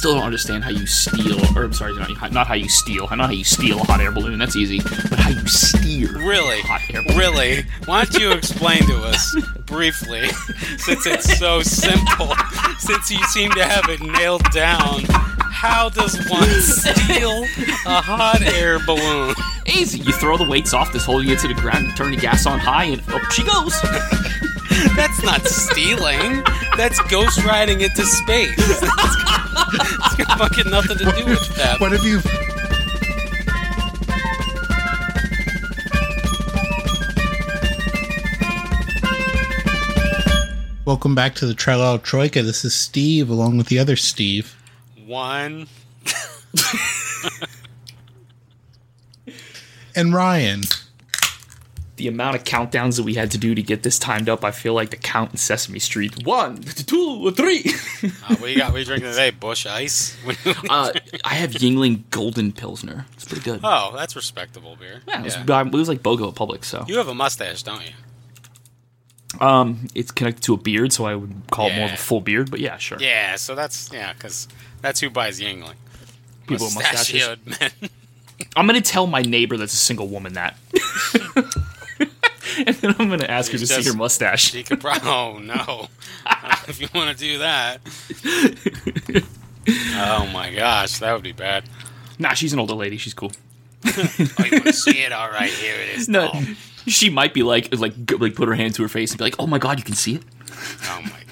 still don't understand how you steal, or I'm sorry, not, not how you steal. not how you steal a hot air balloon. That's easy, but how you steer Really? a hot air balloon. Really? Why don't you explain to us briefly, since it's so simple, since you seem to have it nailed down, how does one steal a hot air balloon? Easy. You throw the weights off this holding it to the ground. You turn the gas on high, and up she goes. That's not stealing. That's ghost riding into space. It's got fucking nothing to do with that. What have you? Welcome back to the Trello Troika. This is Steve, along with the other Steve. One. And Ryan. The amount of countdowns that we had to do to get this timed up, I feel like the count in Sesame Street. One, two, three. Uh, what you got? What you drinking today? Bush Ice. uh, I have Yuengling Golden Pilsner. It's pretty good. oh, that's respectable beer. Yeah, it was, it was like BOGO at Public, so. You have a mustache, don't you? Um, it's connected to a beard, so I would call it more of a full beard. But yeah, sure. Yeah, so that's yeah, because that's who buys Yuengling. People with mustaches. Men. I'm gonna tell my neighbor that's a single woman that, and then I'm gonna ask her to It's see just- her mustache. She could pro- Oh no! if you want to do that. oh my gosh, that would be bad. Nah, she's an older lady. She's cool. Oh, you want to see it? All right, here it is. No, Oh, she might be like like go- like put her hand to her face and be like, "Oh my god, you can see it." oh my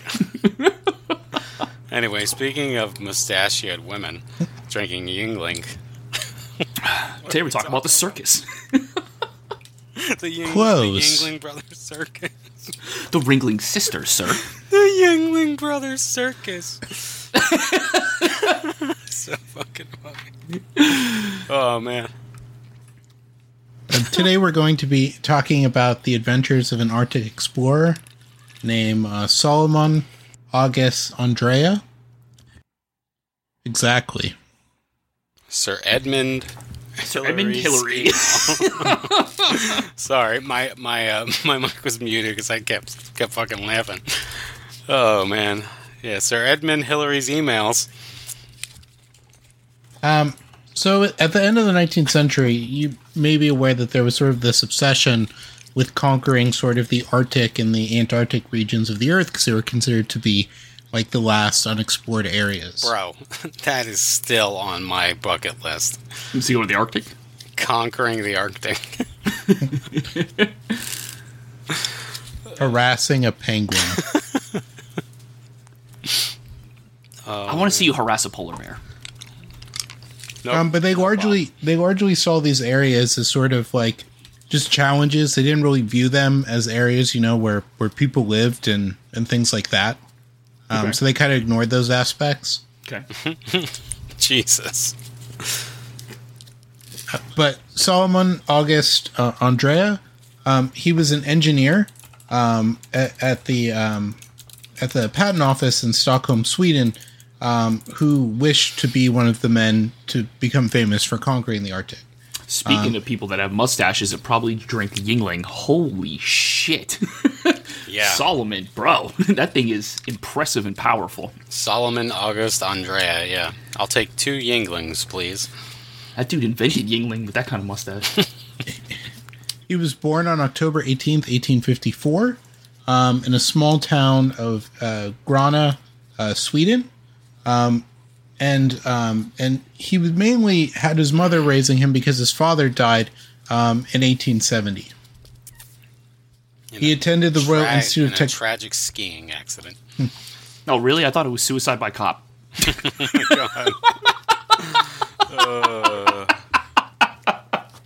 god. anyway, speaking of mustachioed women drinking Yuengling, Today we're talking about the circus, the, Ying- Close. the Yingling Brothers Circus, the Ringling Sisters, sir. the Yingling Brothers Circus. so fucking funny. Oh man. Uh, today we're going to be talking about the adventures of an Arctic explorer named uh, Salomon August Andrea. Exactly. Sir Edmund. Sir Edmund Hillary. Sorry, my my uh, my mic was muted because I kept kept fucking laughing. Oh man, yeah, Sir Edmund Hillary's emails. Um, so at the end of the 19th century, you may be aware that there was sort of this obsession with conquering sort of the Arctic and the Antarctic regions of the Earth because they were considered to be like the last unexplored areas. Bro, that is still on my bucket list. You see, go to the Arctic. Conquering the Arctic. Harassing a penguin. I want to see you harass a polar bear. Nope. Um, but they largely they largely saw these areas as sort of like just challenges. They didn't really view them as areas, you know, where where people lived and and things like that. Um, Okay. So they kind of ignored those aspects. Okay. Jesus. But Salomon August uh, Andrea, um, he was an engineer um, at, at the um, at the patent office in Stockholm, Sweden, um, who wished to be one of the men to become famous for conquering the Arctic. Speaking of people that have mustaches that probably drink Yuengling, holy shit. Yeah. Salomon, bro, that thing is impressive and powerful. Salomon August Andrea, yeah. I'll take two Yuenglings, please. That dude invented Yuengling with that kind of mustache. He was born on October 18th, 1854, um, in a small town of uh, Gränna, uh, Sweden. Um, and um, and he was mainly had his mother raising him because his father died um, in 1870. In He attended the Royal Institute in of a Tech. tragic skiing accident. oh, really? I thought it was suicide by cop. Uh.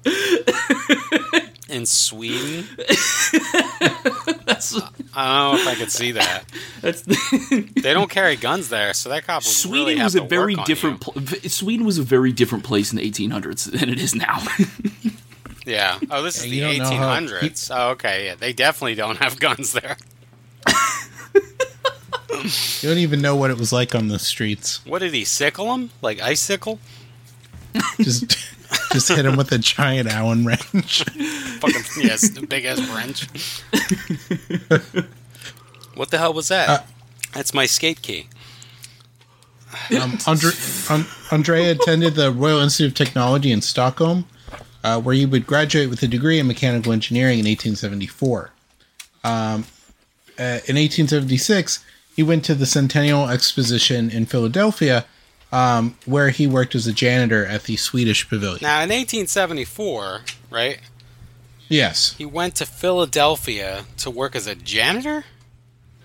in Sweden, That's, I don't know if I could see that. that's They don't carry guns there, so that cop would Sweden really have was to a very work on different. you. Pl- v- Sweden was a very different place in the 1800s than it is now. Yeah. Oh, this is Yeah, the you don't know how- 1800s. Oh, okay. Yeah, they definitely don't have guns there. You don't even know what it was like on the streets. What did he sickle them? Like icicle? Just just hit him with a giant Allen wrench. Fucking yes, big ass wrench. what the hell was that? Uh, That's my skate key. Um, Andre, An- Andrea attended the Royal Institute of Technology in Stockholm, uh, where he would graduate with a degree in mechanical engineering in 1874. Um, uh, in 1876, he went to the Centennial Exposition in Philadelphia, um, where he worked as a janitor at the Swedish Pavilion. Now, in 1874, right, yes. he went to Philadelphia to work as a janitor?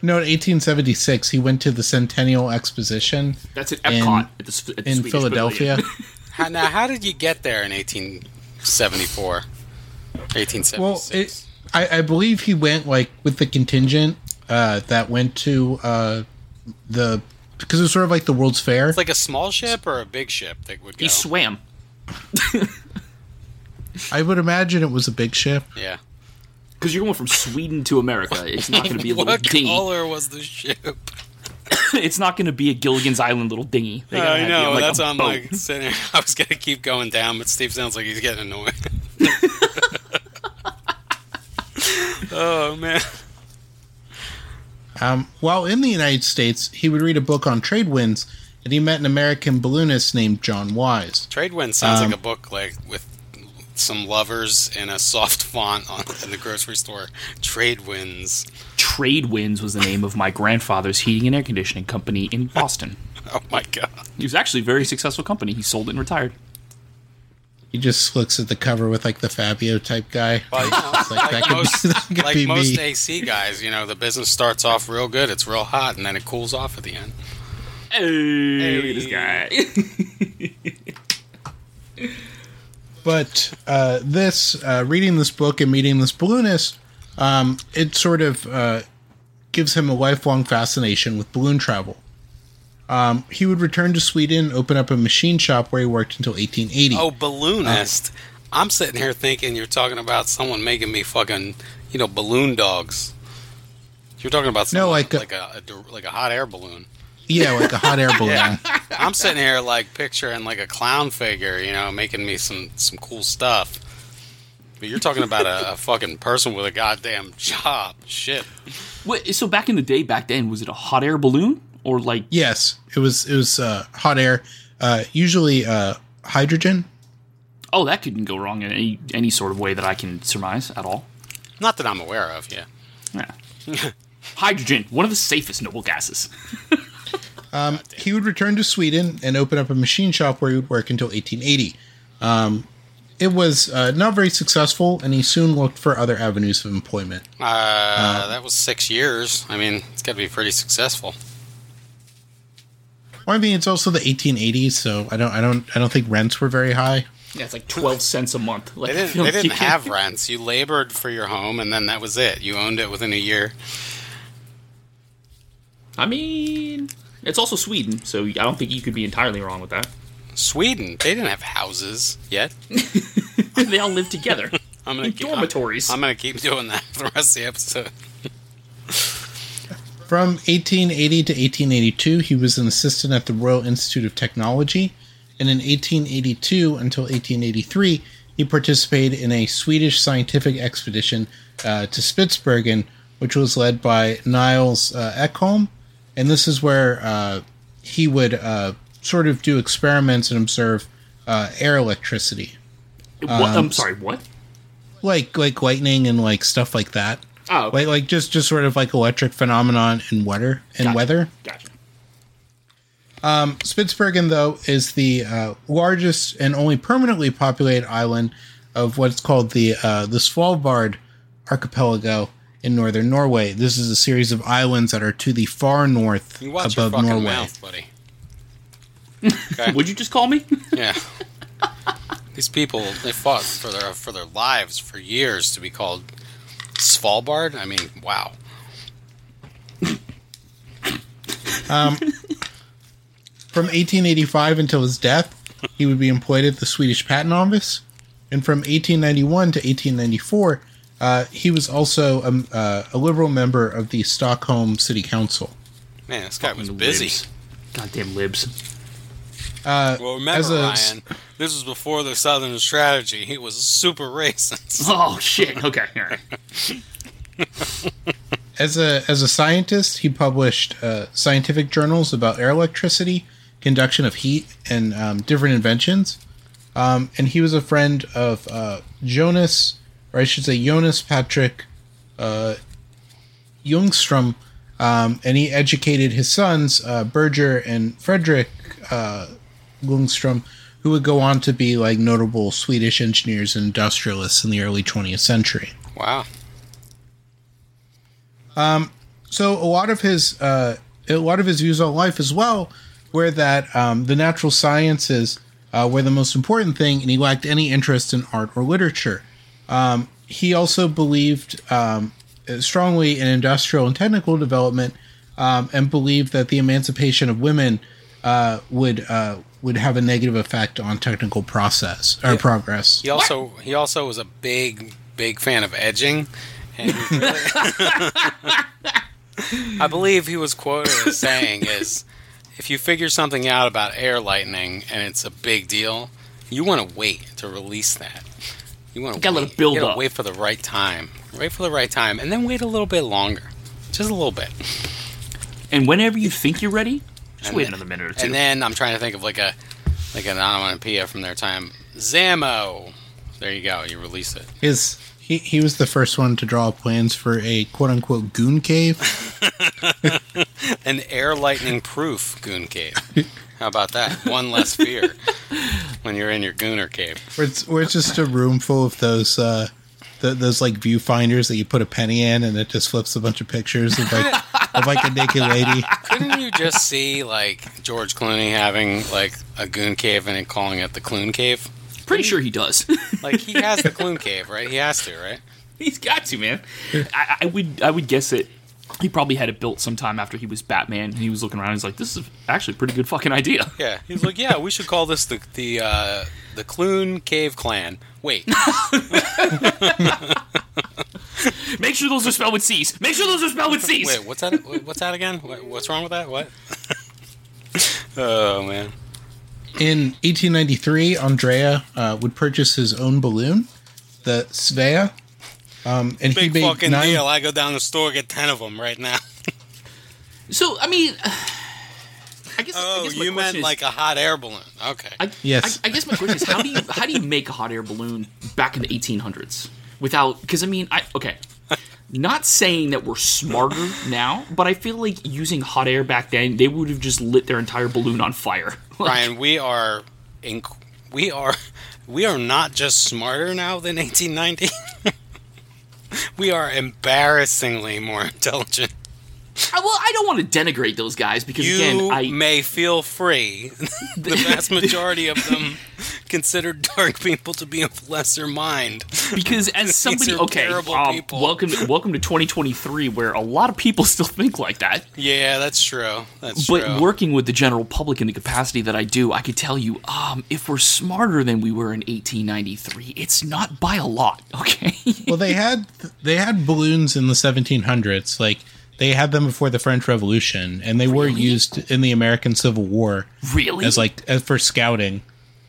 No, in 1876, he went to the Centennial Exposition That's at In- Epcot at the, at the in Swedish Philadelphia. How, now, how did you get there in 1874? 1876. Well, it, I, I believe he went like with the contingent uh, that went to uh, the because it was sort of like the World's Fair. it's like a small ship or a big ship that would go? He swam. I would imagine it was a big ship. yeah. Because you're going from Sweden to America. It's not going to be a little what dinghy. color was the ship? It's not going to be a Gilligan's Island little dinghy. They gotta I know. you like, that's a why I'm like sitting. I was gonna keep going down, but Steve sounds like he's getting annoyed. oh man. Um, while in the United States, he would read a book on trade winds, and he met an American balloonist named John Wise. Trade Wind sounds Um, like a book like with some lovers in a soft font on in the grocery store. Trade Winds. Trade Winds was the name of my grandfather's heating and air conditioning company in Boston. Oh my god. He was actually a very successful company. He sold it and retired. He just looks at the cover with like the Fabio type guy. Well, you know, It's like, most, be, like most. AC guys, you know, the business starts off real good. It's real hot, and then it cools off at the end. Hey, look at this guy. but uh, this uh, reading this book and meeting this balloonist um, it sort of uh, gives him a lifelong fascination with balloon travel um, he would return to sweden open up a machine shop where he worked until 1880 Oh, balloonist. I'm sitting here thinking you're talking about someone making me fucking, you know, balloon dogs. You're talking about No, someone like a- like a, a like a hot air balloon. yeah like a hot air balloon Yeah. I'm sitting here like picturing like a clown figure, you know, making me some some cool stuff. But you're talking about a, a fucking person with a goddamn job. Shit. Wait, so back in the day, back then, was it a hot air balloon or like? yes it was it was uh, hot air uh, usually uh, hydrogen Oh, that couldn't go wrong in any any sort of way that I can surmise at all. Not that I'm aware of. Yeah. Yeah. Hydrogen, one of the safest noble gases. um, he would return to Sweden and open up a machine shop where he would work until 1880. Um, it was uh, not very successful, and he soon looked for other avenues of employment. Uh, that was six years. I mean, it's got to be pretty successful. Well, I mean, it's also the 1880s, so I don't, I don't, I don't think rents were very high. Yeah, it's like twelve cents a month. Like, They didn't. They didn't can't- have rents. You labored for your home, and then that was it. You owned it within a year. I mean, it's also Sweden, so I don't think you could be entirely wrong with that. Sweden, they didn't have houses yet. they all lived together. I'm gonna In keep, dormitories. I'm, I'm gonna keep doing that for the rest of the episode. From 1880 to 1882, he was an assistant at the Royal Institute of Technology, and in 1882 until 1883, he participated in a Swedish scientific expedition uh, to Spitsbergen, which was led by Nils uh, Ekholm, and this is where uh, he would uh, sort of do experiments and observe uh, air electricity, what? I'm sorry. What? like like lightning and like stuff like that, Oh, okay. like like just just sort of like electric phenomenon in weather and Gotcha. weather. Gotcha. Spitsbergen, though, is the uh, largest and only permanently populated island of what's called the uh, the Svalbard archipelago in northern Norway. This is a series of islands that are to the far north You watch above fucking Norway. mouth, buddy. Okay. Would you just call me? yeah. These people, they fought for their for their lives for years to be called Svalbard. I mean, wow. From 1885 until his death, he would be employed at the Swedish Patent Office, and from 1891 to 1894, uh, he was also um, uh, a liberal member of the Stockholm City Council. Man, this guy was busy. libs. Goddamn libs. Uh, Well, remember, as a- Ryan, this was before the Southern strategy. He was super racist. Oh shit. Okay. All right. As a as a scientist, he published uh, scientific journals about air electricity conduction of heat and um, different inventions. Um, and he was a friend of uh, Jonas, or I should say Jonas Patrik uh, Ljungstrom, um, and he educated his sons, uh, Birger and Frederick Ljungstrom, who would go on to be like notable Swedish engineers and industrialists in the early 20th century. Wow. So a lot of his uh, a lot of his views on life as well were that um, the natural sciences uh, were the most important thing, and he lacked any interest in art or literature. Um, he also believed um, strongly in industrial and technical development, um, and believed that the emancipation of women uh, would uh, would have a negative effect on technical process or progress. He also he also was a big big fan of edging, and really- I believe he was quoted as saying is, if you figure something out about air lightning and it's a big deal, you want to wait to release that. You want to Gotta let it build you up. Wait for the right time. Wait for the right time, and then wait a little bit longer, just a little bit. And whenever you think you're ready, just And wait then- another minute or two. And then I'm trying to think of like a like an onomatopoeia from their time. Zammo. There you go. You release it. His he, he was the first one to draw plans for a quote unquote goon cave. An air lightning proof goon cave. How about that? One less fear when you're in your gooner cave. Where it's, where it's just a room full of those uh, th those like viewfinders that you put a penny in, and it just flips a bunch of pictures of like of like a naked lady. Couldn't you just see like George Clooney having like a goon cave and calling it the Clune Cave? Pretty sure he does. Like he has the Clune Cave, right? He has to, right? He's got to, man. I, I would I would guess it he probably had it built sometime after he was Batman, he was looking around. and He's like, "This is actually a pretty good fucking idea." Yeah. He's like, yeah, we should call this the the uh, the Clune Cave Clan. Wait, Make sure those are spelled with C's. Make sure those are spelled with C's. wait, what's that? What's that again? What's wrong with that? What? oh man. In 1893, Andrea uh, would purchase his own balloon, the Svea, um, and he Big made fucking nine. deal. I go down the store, get ten of them right now. So I mean, I guess. I Oh, guess my you meant is- like a hot air balloon. Okay. I, Yes. I, I guess my question is how do you how do you make a hot air balloon back in the 1800s without? Because I mean, I okay. Not saying that we're smarter now, but I feel like using hot air back then, they would have just lit their entire balloon on fire. Like, Brian, we are inc- we are we are not just smarter now than 1890. we are embarrassingly more intelligent. I- well, I don't want to denigrate those guys because You again, I may feel free. the vast majority of them consider dark people to be of lesser mind. because as somebody are okay, terrible um, people. welcome to, welcome to 2023 where a lot of people still think like that. Yeah, that's true. That's true. But true. working with the general public in the capacity that I do, I could tell you, um, if we're smarter than we were in 1893, it's not by a lot. Okay. well, they had they had balloons in the 1700s. Like they had them before the French Revolution, and they were used in the American Civil War really? as like as for scouting.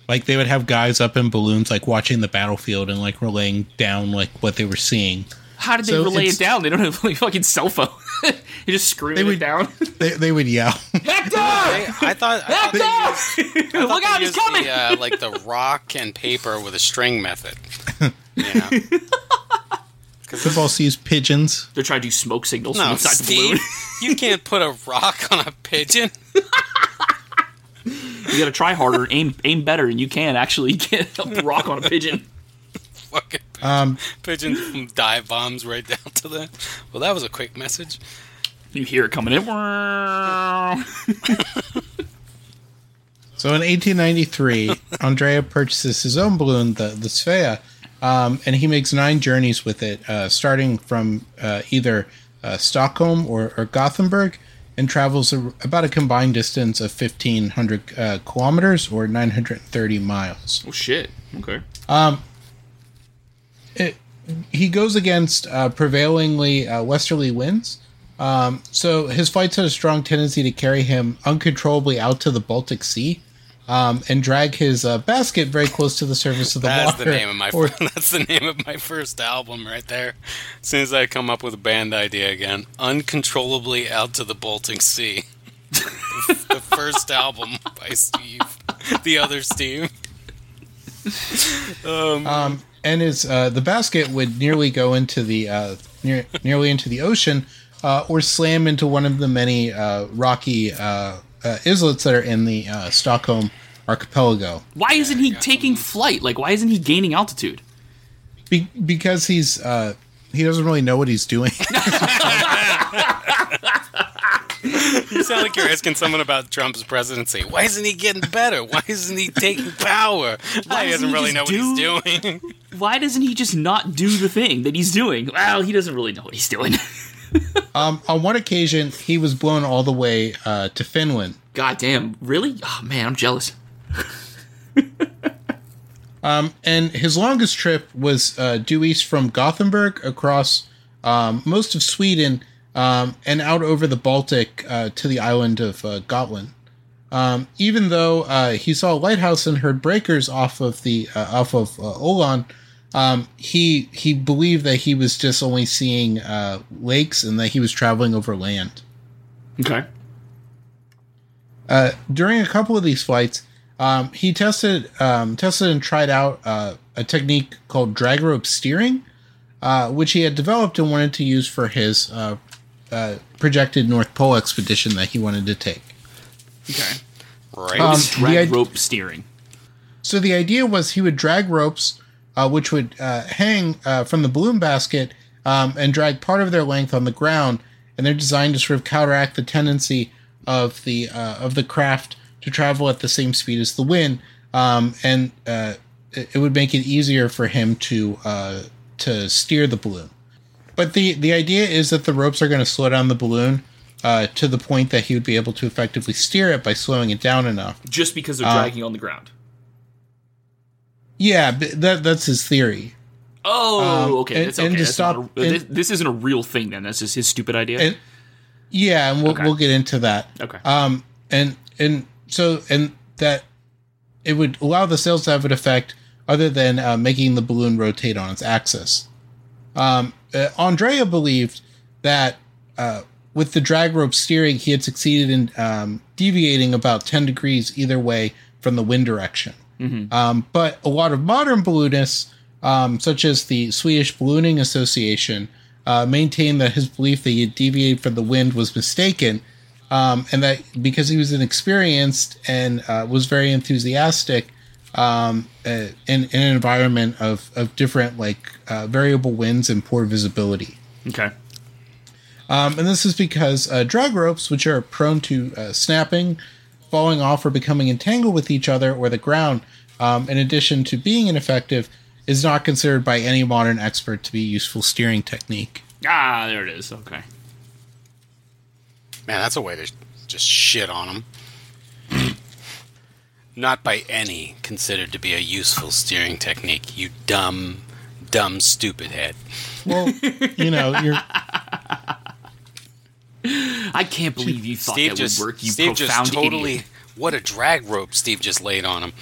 Like they would have guys up in balloons, like watching the battlefield and like relaying down like what they were seeing. How did they so relay it down? They don't have like fucking cell phone. you just scream They it would- down. They, they would yell. Hector! I, I thought, I thought they I thought Look out, he's coming! The, uh, like the rock and paper with a string method. You know? Football sees pigeons. They're trying to do smoke signals from No, inside the Steve, balloon. you can't put a rock on a pigeon. you gotta try harder, aim aim better, and you can actually get a rock on a pigeon. Fucking Um, pigeons from dive bombs right down to the. Well, that was a quick message. You hear it coming in. So in 1893, Andrea purchases his own balloon, the the Svea, um, and he makes nine journeys with it, uh, starting from uh, either uh, Stockholm or, or Gothenburg, and travels a, about a combined distance of 1,500 uh, kilometers or 930 miles. Oh shit. Okay. It, he goes against uh, prevailingly uh, westerly winds. Um, so his flights had a strong tendency to carry him uncontrollably out to the Baltic Sea um, and drag his uh, basket very close to the surface of the That's water. the name of my. or- that's the name of my first album right there. As soon as I come up with a band idea again, uncontrollably out to the Baltic Sea. the the first album by Steve, the other Steve. Um, and his uh, the basket would nearly go into the uh, near, nearly into the ocean, uh, or slam into one of the many uh, rocky uh, islets that are in the uh, Stockholm archipelago. Why isn't he taking flight? Like, why isn't he gaining altitude? Be- because he's uh, he doesn't really know what he's doing. You sound like you're asking someone about Trump's presidency. Why isn't he getting better? Why isn't he taking power? Why he doesn't doesn't he really know just what he's doing. Why doesn't he just not do the thing that he's doing? Well, he doesn't really know what he's doing. um, on one occasion, he was blown all the way uh, to Finland. God damn, really? Oh man, I'm jealous. and his longest trip was uh, due east from Gothenburg across um, most of Sweden um, and out over the Baltic uh, to the island of uh, Gotland. Um, even though uh, he saw a lighthouse and heard breakers off of the uh, off of uh, Åland, um, he he believed that he was just only seeing uh, lakes and that he was traveling over land. Okay. Uh, during a couple of these flights, um, he tested um, tested and tried out uh, a technique called drag rope steering, uh, which he had developed and wanted to use for his uh, uh, projected North Pole expedition that he wanted to take. Okay. Right? Um, Drag the rope steering. So the idea was he would drag ropes, uh, which would uh, hang uh, from the balloon basket um, and drag part of their length on the ground, and they're designed to sort of counteract the tendency of the uh, of the craft to travel at the same speed as the wind, um, and uh, it, it would make it easier for him to uh, to steer the balloon. But the the idea is that the ropes are going to slow down the balloon. Uh, to the point that he would be able to effectively steer it by slowing it down enough. Just because they're Uh, dragging on the ground. Yeah, that that's his theory. Oh, um, okay. and- that's and to That's stop- a- and- this, this isn't a real thing then. That's just his stupid idea. And yeah, and we'll Okay. we'll get into that. okay. Um, and and so and that it would allow the sails to have an effect other than uh, making the balloon rotate on its axis. Um, uh, Andrea believed that uh, with the drag rope steering, he had succeeded in um, deviating about ten degrees either way from the wind direction. Um, but a lot of modern balloonists, um, such as the Swedish Ballooning Association, uh, maintain that his belief that he had deviated from the wind was mistaken, um, and that because he was inexperienced and uh, was very enthusiastic um, uh, in, in an environment of, of different like uh, variable winds and poor visibility. okay. Um, and this is because uh, drag ropes, which are prone to uh, snapping, falling off, or becoming entangled with each other or the ground, um, in addition to being ineffective, is not considered by any modern expert to be a useful steering technique. Ah, there it is. Okay. Man, that's a way to just shit on them. Not by any considered to be a useful steering technique, you dumb, dumb, stupid head. Well, you know, you're I can't believe you thought Steve that just, would work. You Steve profound just totally. idiot. What a drag rope Steve just laid on him.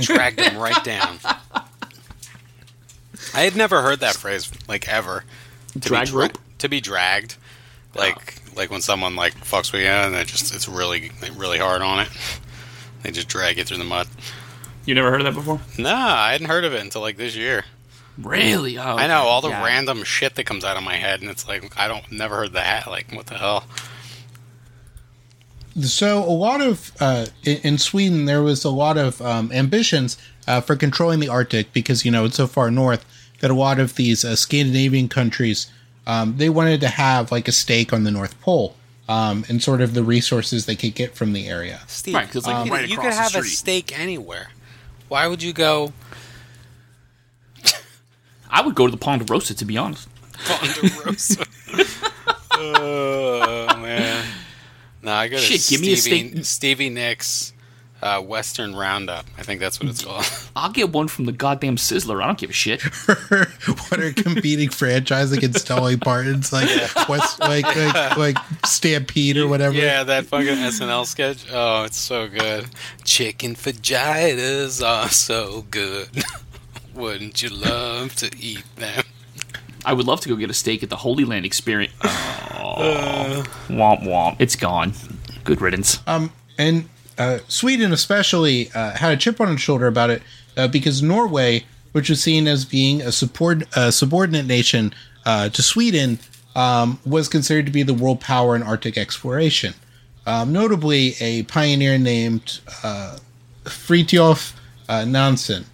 Dragged him right down. I had never heard that phrase like ever. To Drag be dra- rope? to be dragged, like like when someone like fucks with you and they just it's really really hard on it. They just drag you through the mud. You never heard of that before? Nah, I hadn't heard of it until like this year. Really? Oh, I know all the yeah. random shit that comes out of my head, and it's like I don't never heard that. Like what the hell? so a lot of uh, in, in Sweden there was a lot of um, ambitions uh, for controlling the Arctic because you know it's so far north that a lot of these uh, Scandinavian countries um, they wanted to have like a stake on the North Pole um, and sort of the resources they could get from the area. Steve, Right, 'cause, like, you, right you could have a stake anywhere. Why would you go I would go to the Ponderosa to be honest. Ponderosa? oh man! No, I go to Shit, give me a Stevie, steak. Stevie Nicks uh, Western Roundup. I think that's what it's called. I'll get one from the goddamn Sizzler. I don't give a shit. what are competing franchise against Dolly Parton's like West like like like Stampede or whatever? yeah, that fucking SNL sketch. Oh, it's so good. Chicken fajitas are so good. Wouldn't you love to eat them? I would love to go get a steak at the Holy Land Experience. Oh, womp womp. It's gone. Good riddance. Um, and uh, Sweden especially uh, had a chip on its shoulder about it uh, because Norway, which was seen as being a support uh, subordinate nation uh, to Sweden, um, was considered to be the world power in Arctic exploration. Um, notably, a pioneer named uh, Fridtjof uh, Nansen.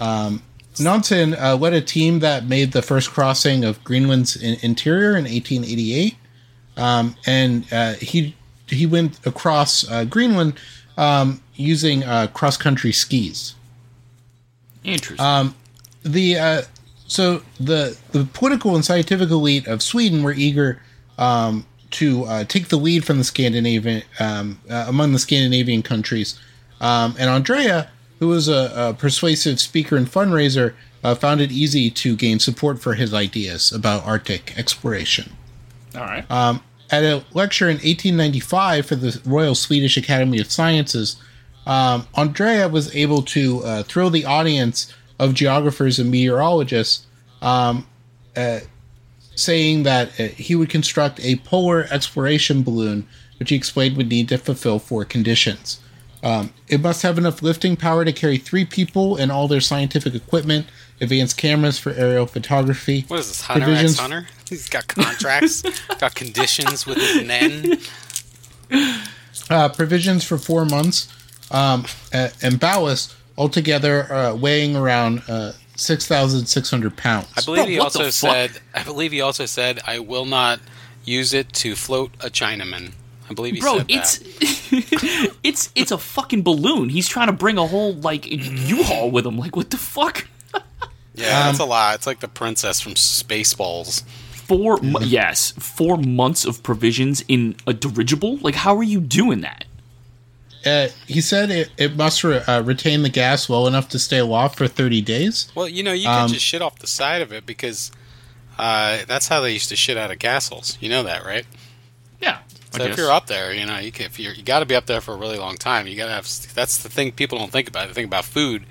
Um, Nansen uh, led a team that made the first crossing of Greenland's in- interior in 1888 um, and uh, he he went across uh, Greenland um, using uh, cross country skis. Interesting. The uh, so the the political and scientific elite of Sweden were eager um, to uh, take the lead from the Scandinavian um, uh, among the Scandinavian countries, um, and Andrea, who was a, a persuasive speaker and fundraiser, uh, found it easy to gain support for his ideas about Arctic exploration. All right. at a lecture in 1895 for the Royal Swedish Academy of Sciences, um, Andrea was able to uh, thrill the audience of geographers and meteorologists, um, uh, saying that uh, he would construct a polar exploration balloon, which he explained would need to fulfill four conditions. Um, it must have enough lifting power to carry three people and all their scientific equipment, advanced cameras for aerial photography. What is this, Hunter Provisions- X Hunter? He's got contracts, got conditions with his men. uh, provisions for four months, um, and ballast altogether uh, weighing around uh, six thousand six hundred pounds. I believe Bro, he what also said. I believe he also said, "I will not use it to float a Chinaman." I believe he Bro, said it's that. it's it's a fucking balloon. He's trying to bring a whole like U-Haul with him. Like what the fuck? Yeah, that's um, a lot. It's like the princess from Spaceballs. Four mo- yes, four months of provisions in a dirigible. Like how are you doing that? Uh, he said it, it must re- uh, retain the gas well enough to stay aloft for thirty days. Well, you know, you Um, can just shit off the side of it because uh, that's how they used to shit out of castles. You know that, right? Yeah. So if you're up there, you know, you can, if you're, you got to be up there for a really long time. You got to have. That's the thing people don't think about. They think about food,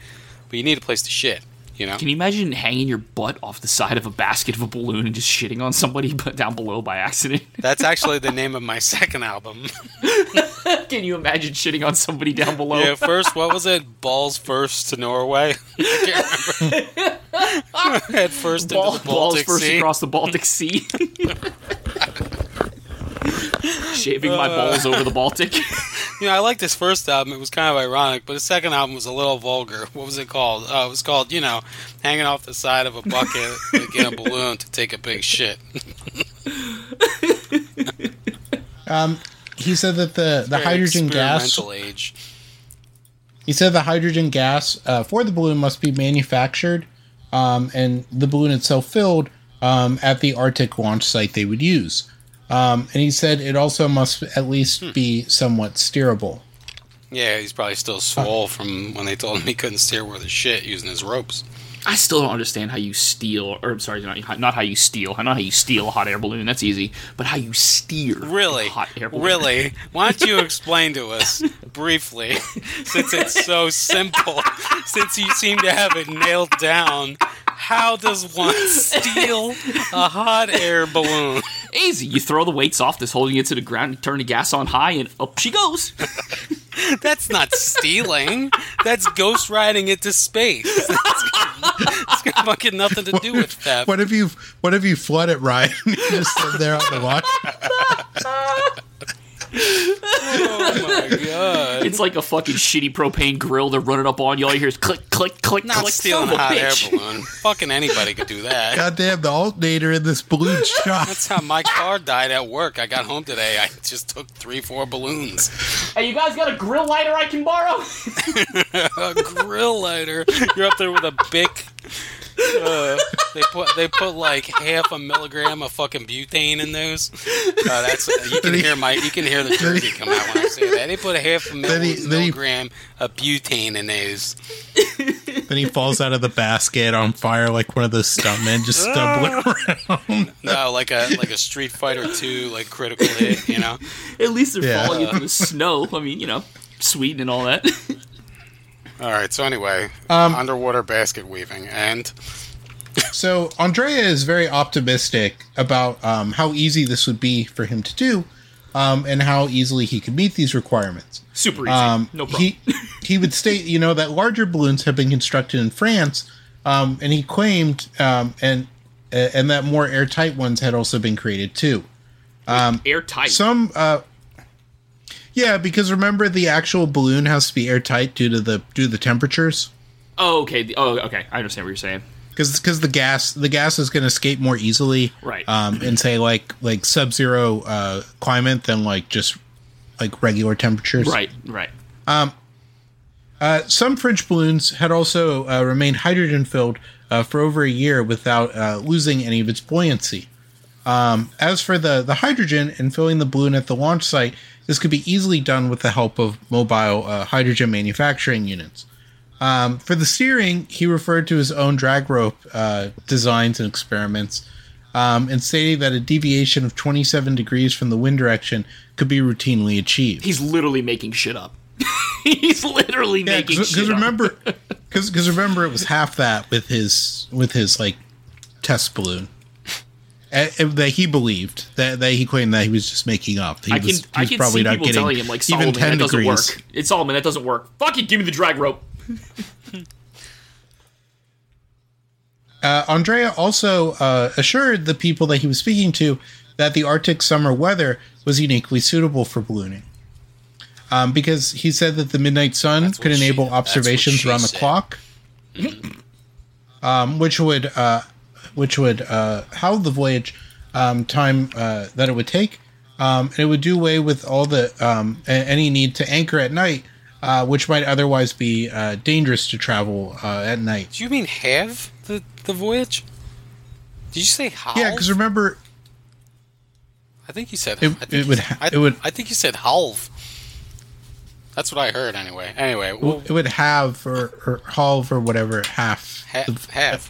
but you need a place to shit. You know. Can you imagine hanging your butt off the side of a basket of a balloon and just shitting on somebody but down below by accident? That's actually the name of my second album. Can you imagine shitting on somebody down below? yeah, first, what was it? Balls first to Norway. I can't remember. Head first Ball, into the balls Baltic first Sea. across the Baltic Sea. Shaving my balls over the Baltic. You know, I like this first album. It was kind of ironic, but the second album was a little vulgar. What was it called? Uh, it was called, you know, hanging off the side of a bucket like in a balloon to take a big shit. um, He said that the, the Very hydrogen gas age. He said the hydrogen gas uh, for the balloon must be manufactured um, and the balloon itself filled um, at the Arctic launch site they would use. Um, and he said it also must at least Hmm. be somewhat steerable. Yeah, he's probably still swole from when they told him he couldn't steer worth a shit using his ropes. I still don't understand how you steal, or I'm sorry, not, not how you steal. not how you steal a hot air balloon. That's easy, but how you steer Really? a hot air balloon. Really? Why don't you explain to us briefly, since it's so simple, since you seem to have it nailed down, how does one steal a hot air balloon? Easy. You throw the weights off that's holding it to the ground, you turn the gas on high, and up she goes. That's not stealing. That's ghost riding it to space. It's got fucking nothing to do with theft. What if you What if you flood it, Ryan? you just sit there on the watch. Oh my god. It's like a fucking shitty propane grill. They're running up on you. All you hear is click, click, click, Not click. stealing a of hot air balloon. Fucking anybody could do that. Goddamn, the alternator in this balloon shot. That's how my car died at work. I got home today. I just took three, four balloons. Hey, you guys got a grill lighter I can borrow? A grill lighter. You're up there with a bic. Uh, they put they put like half a milligram of fucking butane in those. Uh, that's you can hear my you can hear the jerky come out when I say that. They put a half a mil- he- then he- milligram of butane in those. Then he falls out of the basket on fire like one of those stuntmen, just stumbling around. No, like a like a Street Fighter Two like critical hit. You know. At least they're Yeah. falling into the snow. I mean, you know, Sweden and all that. All right. So anyway, Um, underwater basket weaving and So Andrea is very optimistic about um, how easy this would be for him to do, um, and how easily he could meet these requirements. Super easy. Um, no problem. He he would state, you know, that larger balloons have been constructed in France, um, and he claimed, um, and and that more airtight ones had also been created too. Airtight. Some, uh, yeah, because remember the actual balloon has to be airtight due to the due to the temperatures. oh, okay. Oh, okay. I understand what you're saying. because because the gas the gas is going to escape more easily, Right. Um, and say like like sub zero uh, climate than like just like regular temperatures, Right. Right. Um, uh, some French balloons had also uh, remained hydrogen filled uh, for over a year without uh, losing any of its buoyancy. Um, as for the, the hydrogen and filling the balloon at the launch site, this could be easily done with the help of mobile uh, hydrogen manufacturing units. Um, for the steering, he referred to his own drag rope uh, designs and experiments, um, and stating that a deviation of 27 degrees from the wind direction could be routinely achieved. He's literally making shit up. He's literally Yeah, making because shit up. remember, because remember, it was half that with his with his like test balloon that he believed that, that he claimed that he was just making up. He I can was, I can probably see not people getting telling him like even Salomon ten that doesn't work. It's Salomon that doesn't work. Fuck it, give me the drag rope. Uh, Andrea also uh, assured the people that he was speaking to that the Arctic summer weather was uniquely suitable for ballooning. Um, because he said that the midnight sun That's could what she- enable observations around the said. clock, um, which would uh, which would uh, how the voyage um, time uh, that it would take, um, and it would do away with all the um, any need to anchor at night, uh, which might otherwise be uh, dangerous to travel uh, at night. Do you mean have the the voyage? Did you say halve? Yeah, because remember, I think you said It- I think it you would said- ha- it would- I think you said halve. That's what I heard anyway. Anyway, well, it would have or, or halve or whatever half. ha- have.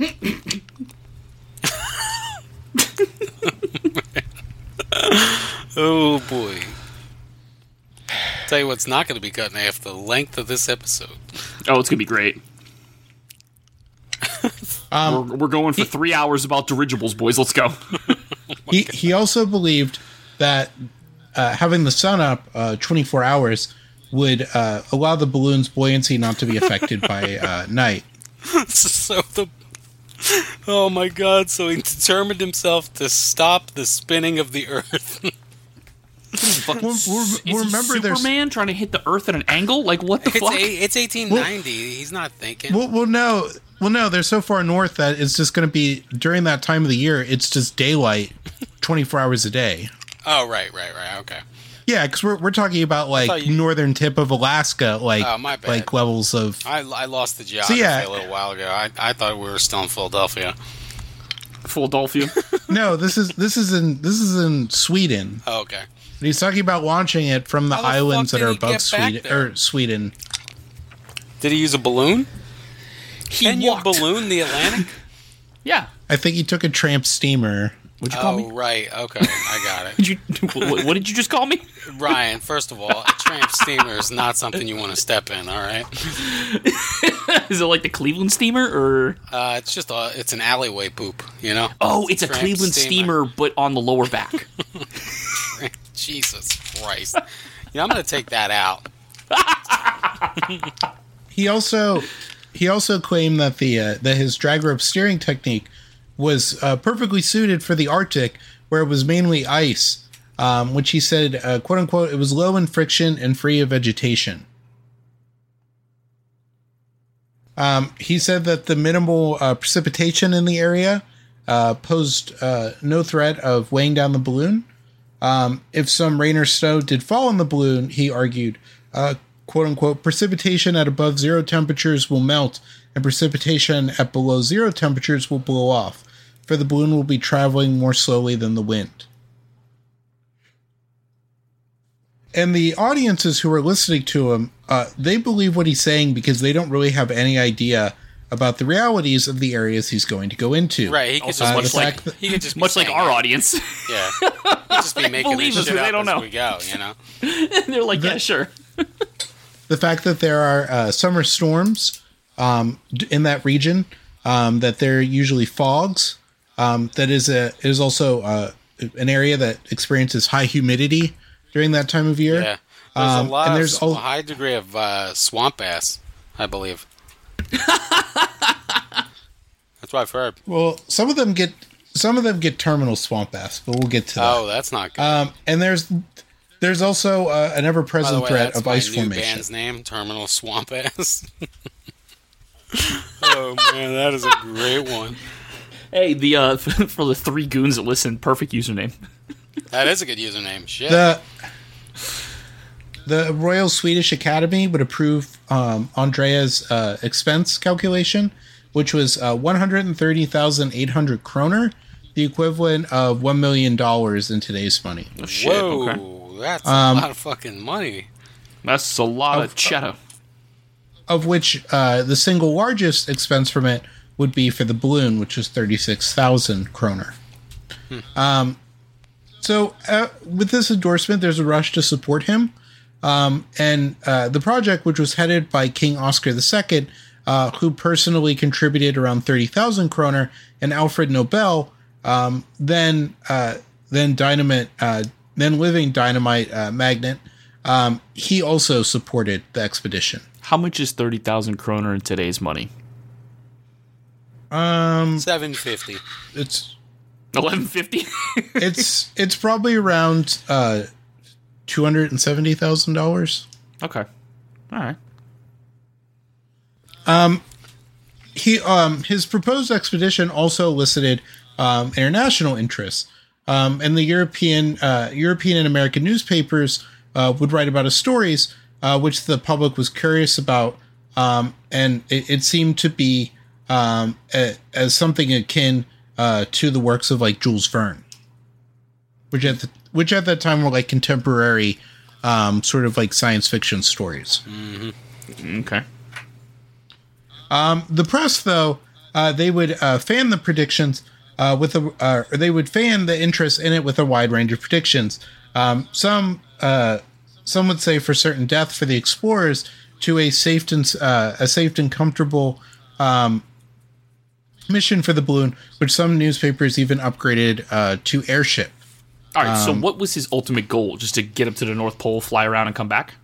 oh boy. Tell you what's not going to be cut in half the length of this episode. Oh, it's gonna be great. Um, we're, we're going for three hours about dirigibles, boys. Let's go. he he also believed that uh, having the sun up uh, 24 hours would uh, allow the balloon's buoyancy not to be affected by uh, night. so the oh my god! So he determined himself to stop the spinning of the Earth. Fucking, Well, well, is well, he remember there's- Superman trying to hit the Earth at an angle? Like what the it's fuck? a, it's 1890. He's not thinking. Well, well, no, well, no, they're so far north that it's just going to be during that time of the year. It's just daylight, 24 hours a day. oh right, right, right. Okay. Yeah, because we're, we're talking about like you- northern tip of Alaska, like Oh, my bad. like levels of. I, I lost the geography yeah. a little while ago. I, I thought we were still in Philadelphia. Philadelphia. No, this is this is in this is in Sweden. Oh, okay. And he's talking about launching it from the, the islands that are above Sweden or Sweden. Did he use a balloon? He Can you walked. balloon the Atlantic? Yeah. I think he took a tramp steamer. What'd you call oh me? right. Okay, I got it. Did you? What, what did you just call me? Ryan, first of all, a tramp steamer is not something you want to step in. All right. Is it like the Cleveland steamer or? Uh, it's just a it's an alleyway poop. You know. Oh, it's a Tramp Cleveland steamer. steamer, but on the lower back. Jesus Christ. Yeah, I'm gonna take that out. He also he also claimed that the uh, that his drag rope steering technique was uh, perfectly suited for the Arctic, where it was mainly ice, um, which he said, uh, "quote unquote," it was low in friction and free of vegetation. Um, he said that the minimal uh, precipitation in the area uh, posed uh, no threat of weighing down the balloon. Um, if some rain or snow did fall on the balloon, he argued, uh, quote unquote, precipitation at above zero temperatures will melt, and precipitation at below zero temperatures will blow off, for the balloon will be traveling more slowly than the wind. And the audiences who are listening to him, uh, they believe what he's saying because they don't really have any idea about the realities of the areas he's going to go into. Right. He could Also, just much like- saying- he could just be Much like our it. audience. Yeah. He'd just be making Believe this us, shit they up don't as know. we go. You know. They're like, yeah, sure. the fact that there are uh, summer storms um, in that region, um, that there are usually fogs. Um, that is a is also uh, an area that experiences high humidity during that time of year. Yeah. There's Um, a lot and there's al- a high degree of uh, swamp ass, I believe. That's what I've heard. Well, some of them get some of them get terminal swamp ass, but we'll get to that. Oh, that's not good. Um, and there's there's also uh, an ever-present threat that's of ice formation. band's name, Terminal Swamp Ass. oh man, that is a great one. Hey, the uh, for the three goons that listen, perfect username. That is a good username. Shit. The the Royal Swedish Academy would approve um, Andrea's uh, expense calculation, which was uh, one hundred and thirty thousand eight hundred kroner, the equivalent of one million dollars in today's money. Oh, shit. Whoa, Okay. that's Um, a lot of fucking money. That's a lot of cheddar. Of which uh, the single largest expense from it would be for the balloon, which six thousand kroner. Um, so uh, with this endorsement, there's a rush to support him. Um, and uh, the project, which was headed by King Oscar II, uh, who personally contributed around thirty thousand kroner, and Alfred Nobel, um, then uh, then dynamite, uh, then living dynamite uh, magnate, um, he also supported the expedition. How much is thirty thousand kroner in today's money? Seven fifty. It's Eleven fifty. it's it's probably around uh, two hundred and seventy thousand dollars. okay. All right. Um, he um his proposed expedition also elicited um, international interest, um, and the European uh, European and American newspapers uh, would write about his stories, uh, which the public was curious about, um, and it, it seemed to be um, as something akin uh, to the works of like Jules Verne, which at the, which at that time were like contemporary, um, sort of like science fiction stories. Okay. The press, though, uh, they would uh, fan the predictions uh, with a, uh, or they would fan the interest in it with a wide range of predictions. Um, some, uh, some would say for certain death for the explorers to a safe and uh, a safe and comfortable um, mission for the balloon, which some newspapers even upgraded uh, to airship. All right. so, what was his ultimate goal? Just to get up to the North Pole, fly around, and come back?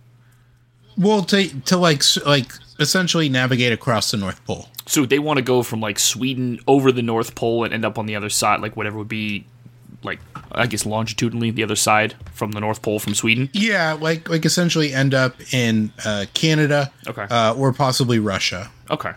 Well, to to like like essentially navigate across the North Pole. So they want to go from like Sweden over the North Pole and end up on the other side, like whatever would be, like I guess longitudinally the other side from the North Pole from Sweden. Yeah, like like essentially end up in uh, Canada, Okay. uh, or possibly Russia. Okay.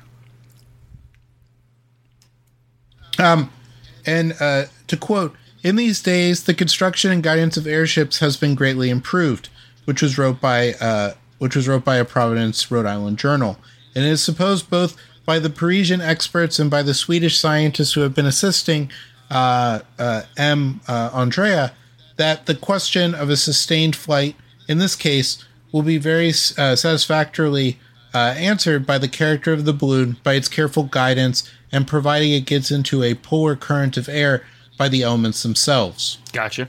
And uh, to quote, in these days, the construction and guidance of airships has been greatly improved, which was wrote by uh, which was wrote by a Providence, Rhode Island journal, and it is supposed both by the Parisian experts and by the Swedish scientists who have been assisting uh, uh, M. Uh, Andrea that the question of a sustained flight, in this case, will be very uh, satisfactorily answered by the character of the balloon, by its careful guidance, and providing it gets into a polar current of air by the elements themselves. Gotcha.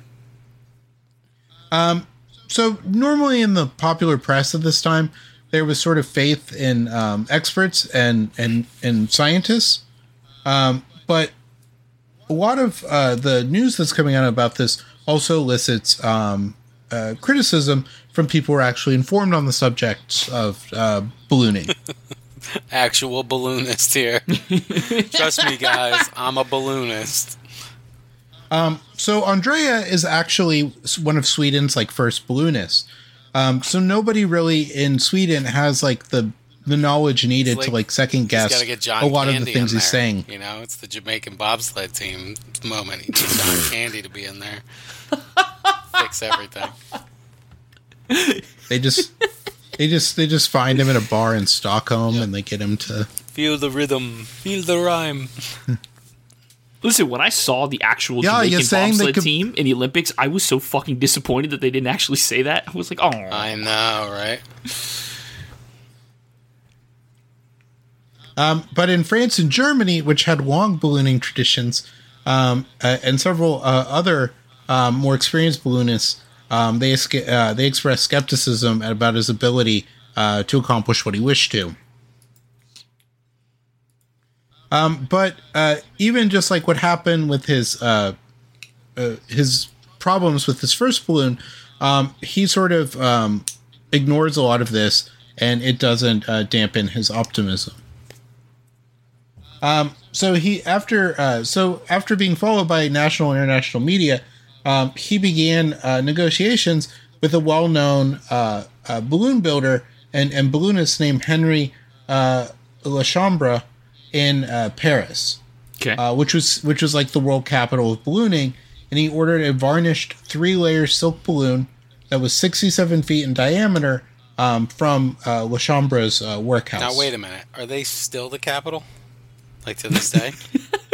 So, normally in the popular press at this time, there was sort of faith in um, experts and, and, and scientists. Um, but a lot of uh, the news that's coming out about this also elicits um, uh, criticism from people who are actually informed on the subject of uh, ballooning. Actual balloonist here. Trust me, guys. I'm a balloonist. So Andrea is actually one of Sweden's like first balloonists. Um, so nobody really in Sweden has like the the knowledge needed like- to like second guess got to get John a lot Candy of the things he's there, saying. You know, it's the Jamaican bobsled team moment. He needs John Candy to be in there. Fix everything. They just they just they just find him in a bar in Stockholm and they get him to Feel the rhythm. Feel the rhyme. Listen, when I saw the actual Yeah, you're Jamaican bobsled could- team in the Olympics, I was so fucking disappointed that they didn't actually say that. I was like, oh, I know, right? Um, but in France and Germany, which had long ballooning traditions, um, uh, and several uh, other um, more experienced balloonists, um, they uh, they expressed skepticism about his ability uh, to accomplish what he wished to. Um, but uh, even just like what happened with his uh, uh, his problems with his first balloon, um, he sort of um, ignores a lot of this, and it doesn't uh, dampen his optimism. Um, so he after uh, so after being followed by national and international media, um, he began uh, negotiations with a well-known uh, uh, balloon builder and, and balloonist named Henry uh, Lachambre in uh, Paris, Okay. uh, which was which was like the world capital of ballooning. And he ordered a varnished three-layer silk balloon that was 67 feet in diameter um, from uh, Lachambre's uh, workhouse. Now wait a minute. Are they still the capital? Like to this day?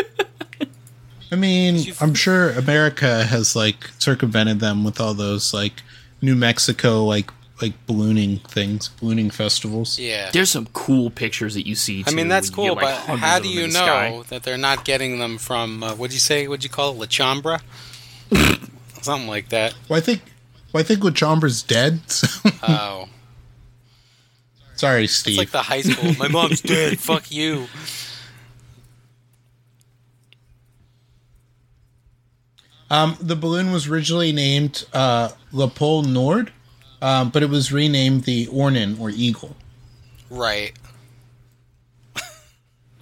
I mean, I'm sure America has like circumvented them with all those like New Mexico like like ballooning things, ballooning festivals. yeah. There's some cool pictures that you see. I mean that's cool, get, like, but how do you in the sky. know that they're not getting them from uh, what'd you say? What'd you call it? La Chambra? Something like that. Well, I think well, I think Lachambre's dead. So. Oh. Sorry, Steve. It's like the high school. My mom's dead. Fuck you. Um, the balloon was originally named uh, Le Pole Nord, um, but it was renamed the Örnen or Eagle. Right.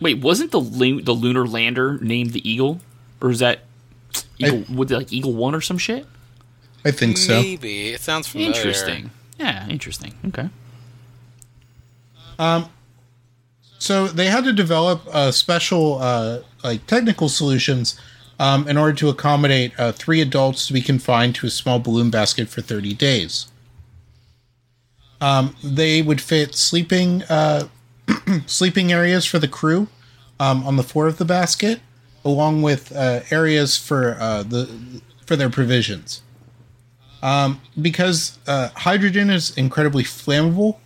Wait, wasn't the lu- the lunar lander named the Eagle, or is that Eagle? would like Eagle One or some shit? I think so. Maybe. It sounds familiar. Interesting. Yeah, interesting. Okay. Um, So they had to develop uh, special, uh, like technical solutions, um, in order to accommodate uh, three adults to be confined to a small balloon basket for thirty days. Um, they would fit sleeping uh, sleeping areas for the crew um, on the floor of the basket, along with uh, areas for uh, the for their provisions. Um, because uh, hydrogen is incredibly flammable,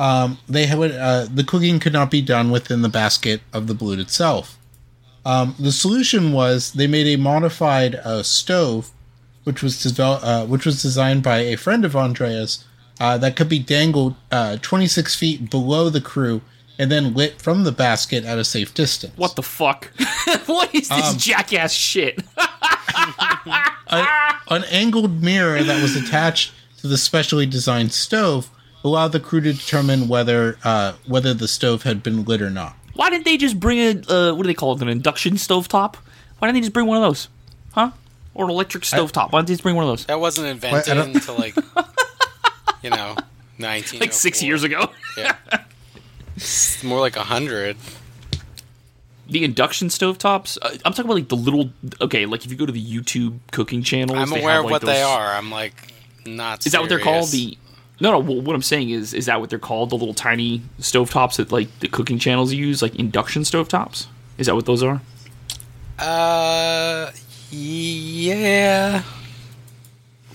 um, they it, uh, the cooking could not be done within the basket of the balloon itself. Um, the solution was they made a modified uh, stove, which was developed, uh, which was designed by a friend of Andreas, uh, that could be dangled uh, 26 feet below the crew and then lit from the basket at a safe distance. What the fuck? what is this Um, jackass shit? An angled mirror that was attached to the specially designed stove allowed the crew to determine whether uh, whether the stove had been lit or not. Why didn't they just bring a uh, what do they call it? An induction stovetop? Why didn't they just bring one of those? Huh? Or an electric stovetop? Why didn't they just bring one of those? That wasn't invented don't- until like, you know, 19. Like six years ago. Yeah. It's more like a hundred. the induction stovetops. Uh, I'm talking about like the little. Okay, like if you go to the YouTube cooking channels, I'm aware have, of like, what they are. I'm like not. Is that what they're called? The no, no. wh- What I'm saying is, is that what they're called? The little tiny stovetops that like the cooking channels use, like induction stovetops. Is that what those are? Uh, yeah.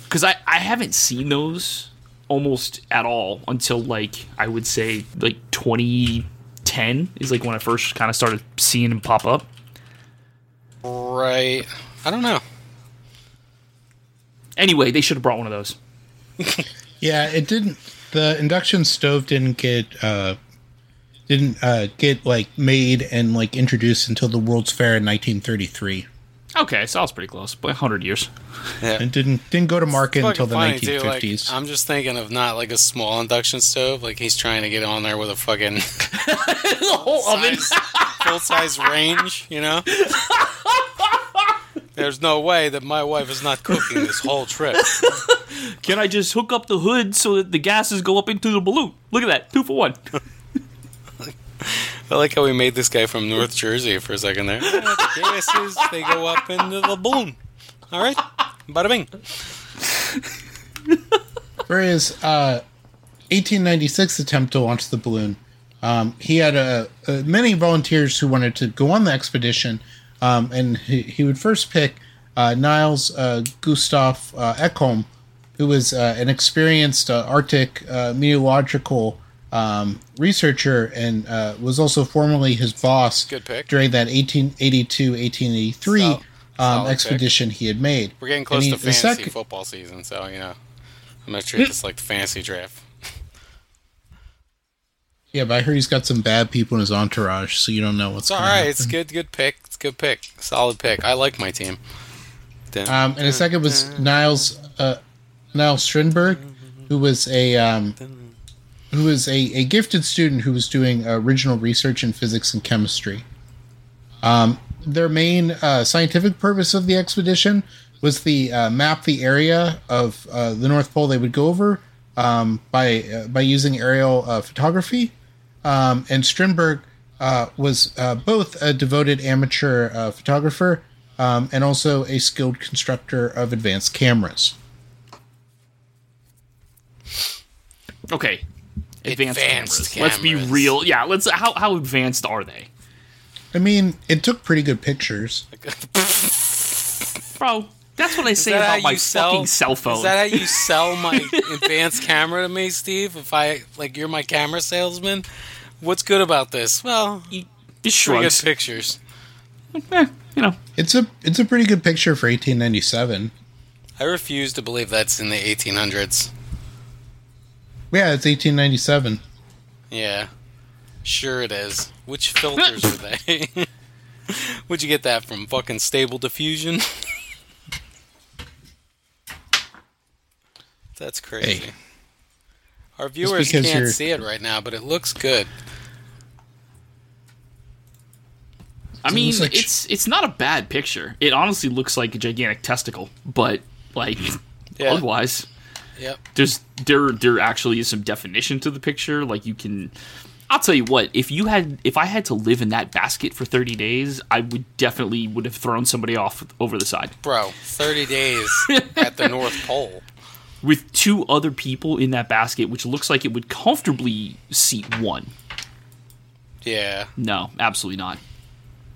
Because I I haven't seen those almost at all until like I would say like 2010 is like when I first kind of started seeing them pop up. Right. I don't know. Anyway, they should have brought one of those. Yeah, it didn't. The induction stove didn't get uh, didn't uh, get like made and like introduced until the World's Fair in 1933. Okay, so I was pretty close, but 100 years. Yeah. It didn't didn't go to market Fucking until the funny, too, like, 1950s. I'm just thinking of not like a small induction stove. Like he's trying to get on there with a fucking the whole oven. full size range. You know. There's no way that my wife is not cooking this whole trip. Can I just hook up the hood so that the gases go up into the balloon? Look at that, two for one. I like how we made this guy from North Jersey for a second there. The gases, they go up into the balloon. All right, bada bing. Whereas uh, 1896 attempt to launch the balloon, um, he had uh, uh, many volunteers who wanted to go on the expedition, um, and he, he would first pick uh, Nils uh, Gustav uh, Ekholm, who was uh, an experienced uh, Arctic uh, meteorological um, researcher and uh, was also formerly his boss Good pick. during that 1882-1883 Sol- um, solid pick. expedition he had made. We're getting close he- to fantasy sec- football season, so you know, I'm gonna treat this like the fantasy draft. Yeah, but I heard he's got some bad people in his entourage, so you don't know what's It's all going right. to It's good. Good pick. It's a good pick. Solid pick. I like my team. Um, and the second was Nils uh, Nils Strindberg, who was a um, who was a, a gifted student who was doing original research in physics and chemistry. Um, their main uh, scientific purpose of the expedition was the uh, map the area of uh, the North Pole they would go over um, by uh, by using aerial uh, photography. Um, and Strindberg uh, was uh, both a devoted amateur uh, photographer um, and also a skilled constructor of advanced cameras. Okay. Advanced, Advanced cameras. Let's be real. Yeah, let's how how advanced are they? I mean, it took pretty good pictures. Bro, that's what I say about my sell- fucking cell phone. Is that how you sell my advanced camera to me, Steve? If I like, you're my camera salesman. What's good about this? Well, Just pretty good shrugs. pictures. Eh, you know. It's a it's a pretty good picture for 1897. I refuse to believe that's in the 1800s. Yeah, it's 1897. Yeah, sure it is. Which filters are they? Where'd you get that from? Fucking Stable Diffusion. That's crazy. Hey. Our viewers can't you're- see it right now, but it looks good. I mean, looks like it's it's not a bad picture. It honestly looks like a gigantic testicle, but like Yeah. otherwise, Yep. there's there there actually is some definition to the picture. Like you can, I'll tell you what. If you had if I had to live in that basket for 30 days, I would definitely would have thrown somebody off over the side Bro, 30 days at the North Pole. With two other people in that basket, which looks like it would comfortably seat one. Yeah. No, absolutely not.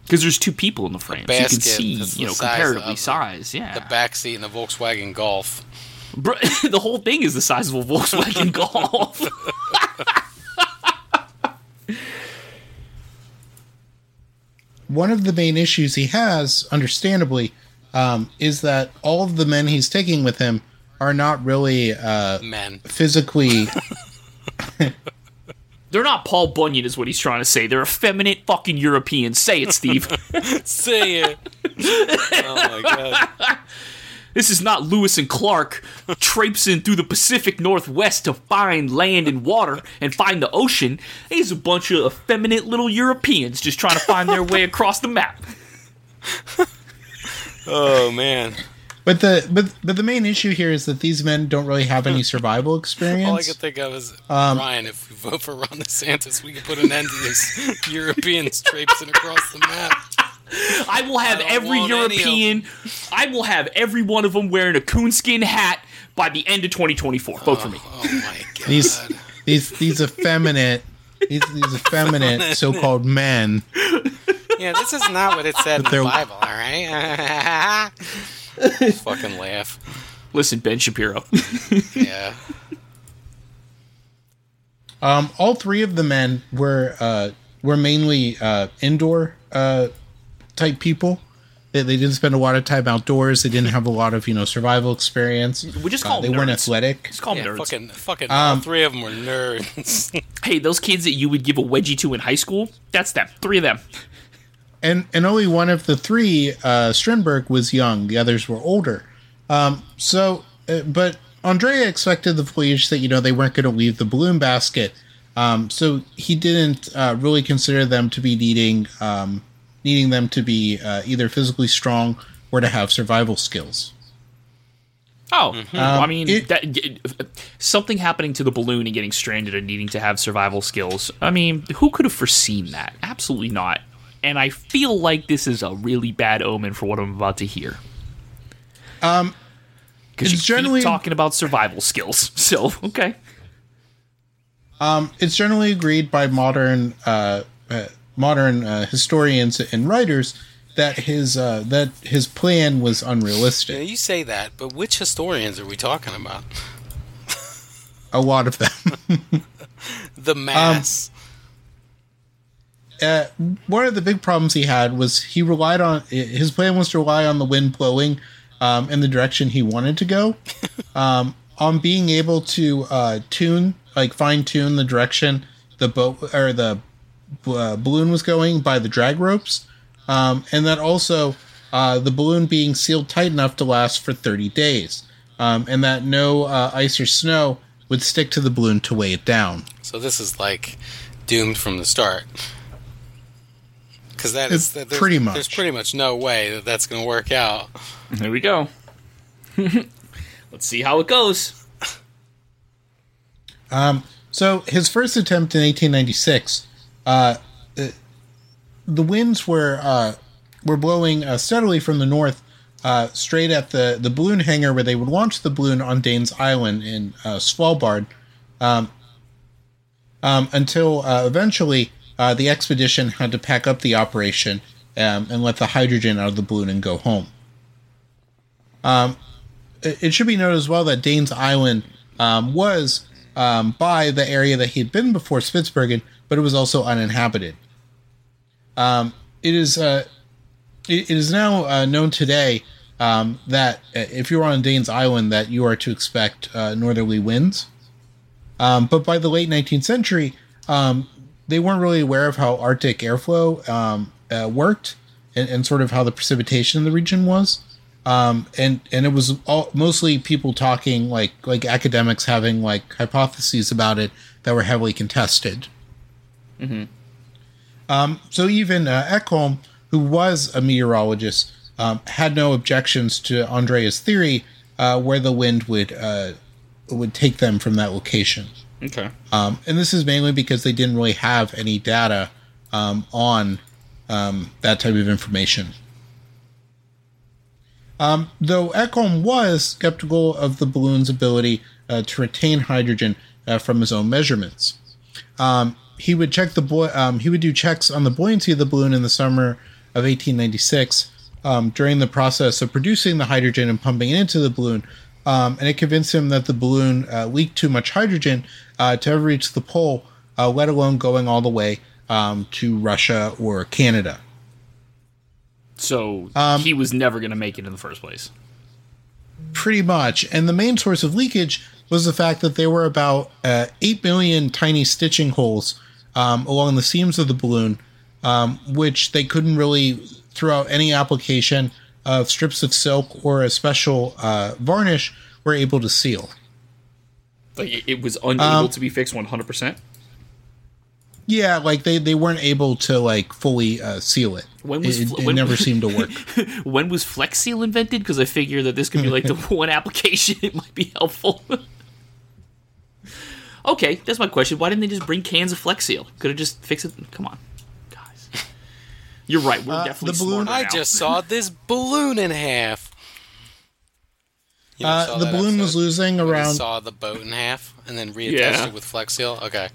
Because there's two people in the frame, so you can basket see, you know, size comparatively size. Yeah, The back seat in the Volkswagen Golf. Bro, the whole thing is the size of a Volkswagen Golf. One of the main issues he has, understandably, um, is that all of the men he's taking with him are not really uh, Men. physically. They're not Paul Bunyan, is what he's trying to say. They're effeminate fucking Europeans. Say it, Steve. Say it. oh my god. this is not Lewis and Clark traipsing through the Pacific Northwest to find land and water and find the ocean. These a bunch of effeminate little Europeans just trying to find their way across the map. Oh man. But the but but the main issue here is that these men don't really have any survival experience. All I experience. could think of is Um, Ryan. If we vote for Ron DeSantis, we can put an end to this Europeans traipsing across the map. I will have I every want any of European. I will have every one of them wearing a coonskin hat by the end of 2024. Vote for me. Oh my god. these these these effeminate these these effeminate so-called men. Yeah, this is not what it said in the Bible. All right. Fucking laugh. Listen, Ben Shapiro. Yeah. Um, all three of the men were uh, were mainly uh, indoor uh, type people. They, they didn't spend a lot of time outdoors. They didn't have a lot of you know survival experience. We just Uh, call they them weren't athletic. Just call them Yeah, nerds. fucking, fucking, all Um, three of them were nerds. Hey, those kids that you would give a wedgie to in high school, that's them. Three of them. And and only one of the three, uh, Strindberg, was young. The others were older. Um, so, uh, but Andrea expected the voyage that you know they weren't going to leave the balloon basket. Um, so he didn't uh, really consider them to be needing um, needing them to be uh, either physically strong or to have survival skills. Oh, well, I mean, it- that, something happening to the balloon and getting stranded and needing to have survival skills. I mean, who could have foreseen that? Absolutely not. And I feel like this is a really bad omen for what I'm about to hear. Um, Because you it's generally- keep talking about survival skills. So, okay. Um, it's generally agreed by modern uh, uh, modern uh, historians and writers that his uh, that his plan was Yeah, unrealistic. you say that, but which historians are we talking about? A lot of them. The mass. Uh, one of the big problems he had was he relied on his plan was to rely on the wind blowing um, in the direction he wanted to go, um, on being able to uh, tune like fine tune the direction the boat or the uh, balloon was going by the drag ropes, um, and that also uh, the balloon being sealed tight enough to last for 30 days, um, and that no uh, ice or snow would stick to the balloon to weigh it down. So this is like doomed from the start. Because that is It's there's, pretty much. There's pretty much no way that that's going to work out. There we go. Let's see how it goes. Um, so his first attempt in 1896, uh, uh, the winds were uh, were blowing uh, steadily from the north, uh, straight at the the balloon hangar where they would launch the balloon on Danes Island in uh, Svalbard, um, um, until uh, eventually uh, the expedition had to pack up the operation um, and let the hydrogen out of the balloon and go home. Um, it should be noted as well that Danes Island um, was um, by the area that he had been before Spitsbergen, but it was also uninhabited. Um, it is uh, it, it is now uh, known today um, that uh, if you're on Danes Island, that you are to expect uh, northerly winds. But by the late 19th century, um, they weren't really aware of how Arctic airflow um, uh, worked and, and sort of how the precipitation in the region was um, and and it was all mostly people talking like like academics having like hypotheses about it that were heavily contested. Um, so even uh, Ekholm, who was a meteorologist, um, had no objections to Andrea's theory uh, where the wind would uh, would take them from that location. Okay. Um, and this is mainly because they didn't really have any data um, on um, that type of information. Um, though Ekholm was skeptical of the balloon's ability uh, to retain hydrogen uh, from his own measurements. Um, he would check the boy. Um, he would do checks on the buoyancy of the balloon in the summer of 1896 um, during the process of producing the hydrogen and pumping it into the balloon. Um, and it convinced him that the balloon uh, leaked too much hydrogen uh, to ever reach the pole, uh, let alone going all the way um, to Russia or Canada. So Um, he was never going to make it in the first place. Pretty much. And the main source of leakage was the fact that there were about uh, 8 million tiny stitching holes um, along the seams of the balloon, um, which they couldn't really, throughout any application of strips of silk or a special uh, varnish, were able to seal. Like it, was unable Um, to be fixed 100%. Yeah, like they, they weren't able to like fully uh, seal it. When was it, fl- it when- never seemed to work. when was Flex Seal invented? Because I figure that this could be like the one application it might be helpful. okay, that's my question. Why didn't they just bring cans of Flex Seal? Could have just fixed it. Come on. You're right. We're Uh, definitely the balloon- smarter I now. just saw this balloon in half. You never Uh, the that balloon was losing When he around. saw the boat in half and then reattached Yeah. it with Flex Seal. Okay.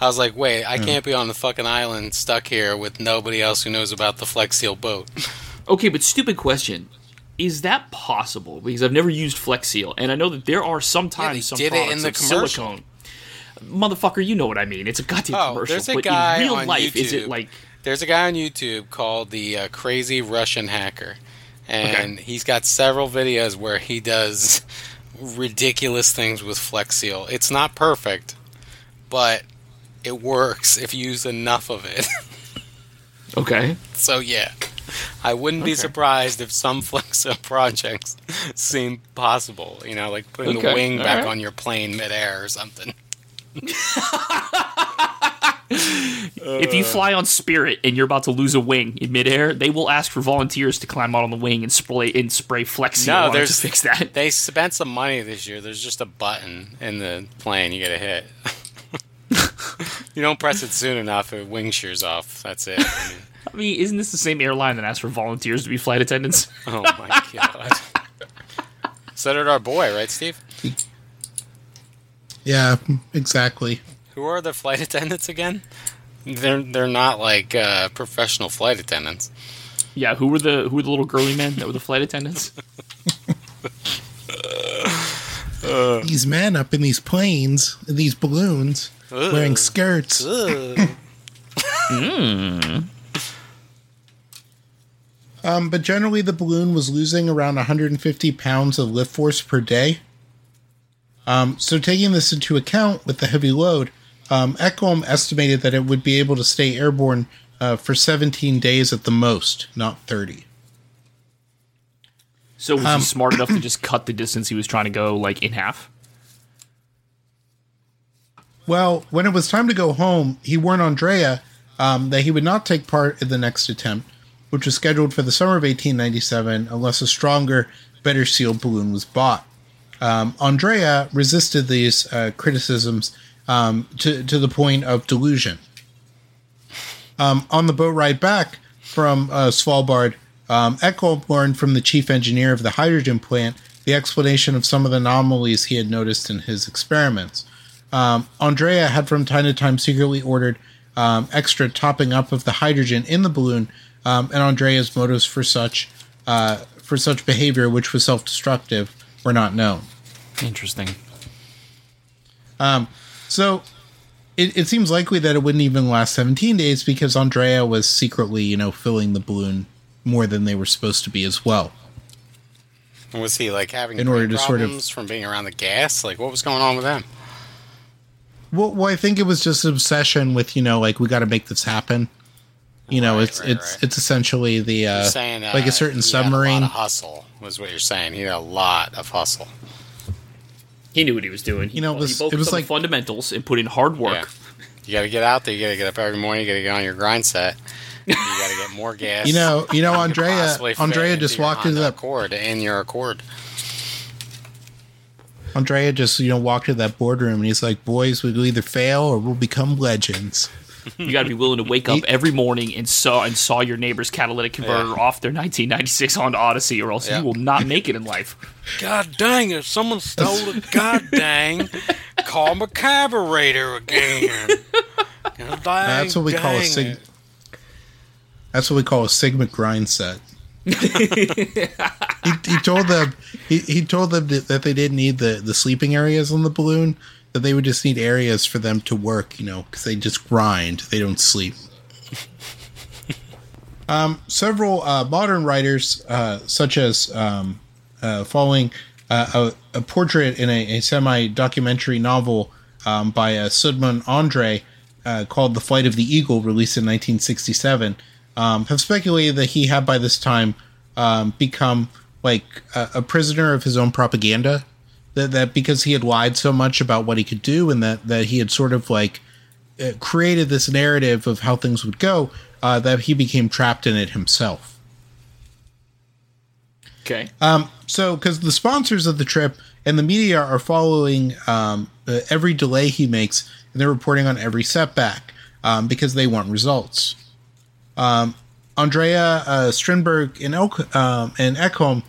I was like, wait, I can't be on the fucking island stuck here with nobody else who knows about the Flex Seal boat. Okay, but stupid question. Is that possible? Because I've never used Flex Seal, and I know that there are sometimes they some did it products in the of commercial. silicone. Motherfucker, you know what I mean. It's a goddamn Oh, commercial. there's a but guy in real on life, is it like There's a guy on YouTube called the uh, Crazy Russian Hacker, and he's got several videos where he does ridiculous things with Flex Seal. It's not perfect, but it works if you use enough of it. okay? so yeah, I wouldn't be surprised if some Flex Seal projects seem possible. You know, like putting the wing all back right. on your plane midair or something. If you uh. fly on Spirit and you're about to lose a wing in midair, they will ask for volunteers to climb out on the wing and spray and spray Flex Seal No, on to fix that. They spent some money this year. There's just a button in the plane you get to hit. you don't press it soon enough, it wing shears off. That's it. I mean, I mean, isn't this the same airline that asked for volunteers to be flight attendants? oh my god. so did our boy, right, Steve? Yeah, exactly. Who are the flight attendants again? They're they're not like uh, professional flight attendants. Yeah, who were the who were the little girly men that were the flight attendants? These men up in these planes, these balloons, wearing skirts. Ugh. Um, but generally, the balloon was losing around 150 pounds of lift force per day. Um, so, taking this into account with the heavy load, um, Ekholm estimated that it would be able to stay airborne uh, for 17 days at the most, not 30. So was Um, he smart enough to just cut the distance he was trying to go like in half? Well, when it was time to go home, he warned Andrea um, that he would not take part in the next attempt, which was scheduled for the summer of 1897 unless a stronger, better sealed balloon was bought. Um, Andrea resisted these uh, criticisms um, to, to the point of delusion. Um, on the boat ride back from uh, Svalbard, um, Ekholm learned from the chief engineer of the hydrogen plant the explanation of some of the anomalies he had noticed in his experiments. Um, Andrea had from time to time secretly ordered um, extra topping up of the hydrogen in the balloon, um, and Andrea's motives for such uh, for such behavior, which was self-destructive, were not known. Interesting. So it, it seems likely that it wouldn't even last 17 days because Andrea was secretly, you know, filling the balloon more than they were supposed to be as well. Was he like having In order to sort of- problems from being around the gas? Like, what was going on with them? Well, well, I think it was just an obsession with, you know, like we got to make this happen. You know, Right, it's right, it's right. it's essentially the uh, saying uh, like a certain he submarine. Had a lot of hustle was what you're saying. He had a lot of hustle. He knew what he was doing. You know, it He was- it was on the like- fundamentals and put in hard work. Yeah. You got to get out there. You got to get up every morning. You got to get on your grind set. You got to get more gas. You know, you know, Andrea, Andrea just walked into Honda that. Accord in your Accord. Andrea just, you know, walked into that boardroom and he's like, "Boys, we'll either fail or we'll become legends." You got to be willing to wake up every morning and saw and saw your neighbor's catalytic converter Yeah. off their 1996 Honda Odyssey, or else Yeah. you will not make it in life. God dang it! Someone stole the god dang call my carburetor again. God dang, That's what we call a sig. it. That's what we call a Sigma grind set. he, he told them he, he told them that that they didn't need the, the sleeping areas on the balloon that they would just need areas for them to work you know because they just grind they don't sleep um, several uh, modern writers uh, such as um, uh, following uh, a, a portrait in a, a semi-documentary novel um, by uh, Sundman Andre uh, called "The Flight of the Eagle," released in 1967, um, have speculated that he had by this time um, become like a, a prisoner of his own propaganda. That, that because he had lied so much about what he could do, and that that he had sort of like uh, created this narrative of how things would go, uh, that he became trapped in it himself. Okay. Um, so, because the sponsors of the trip and the media are following um, uh, every delay he makes, and they're reporting on every setback um, because they want results. Um, Andrea uh, Strindberg and, Elk, um, and Ekholm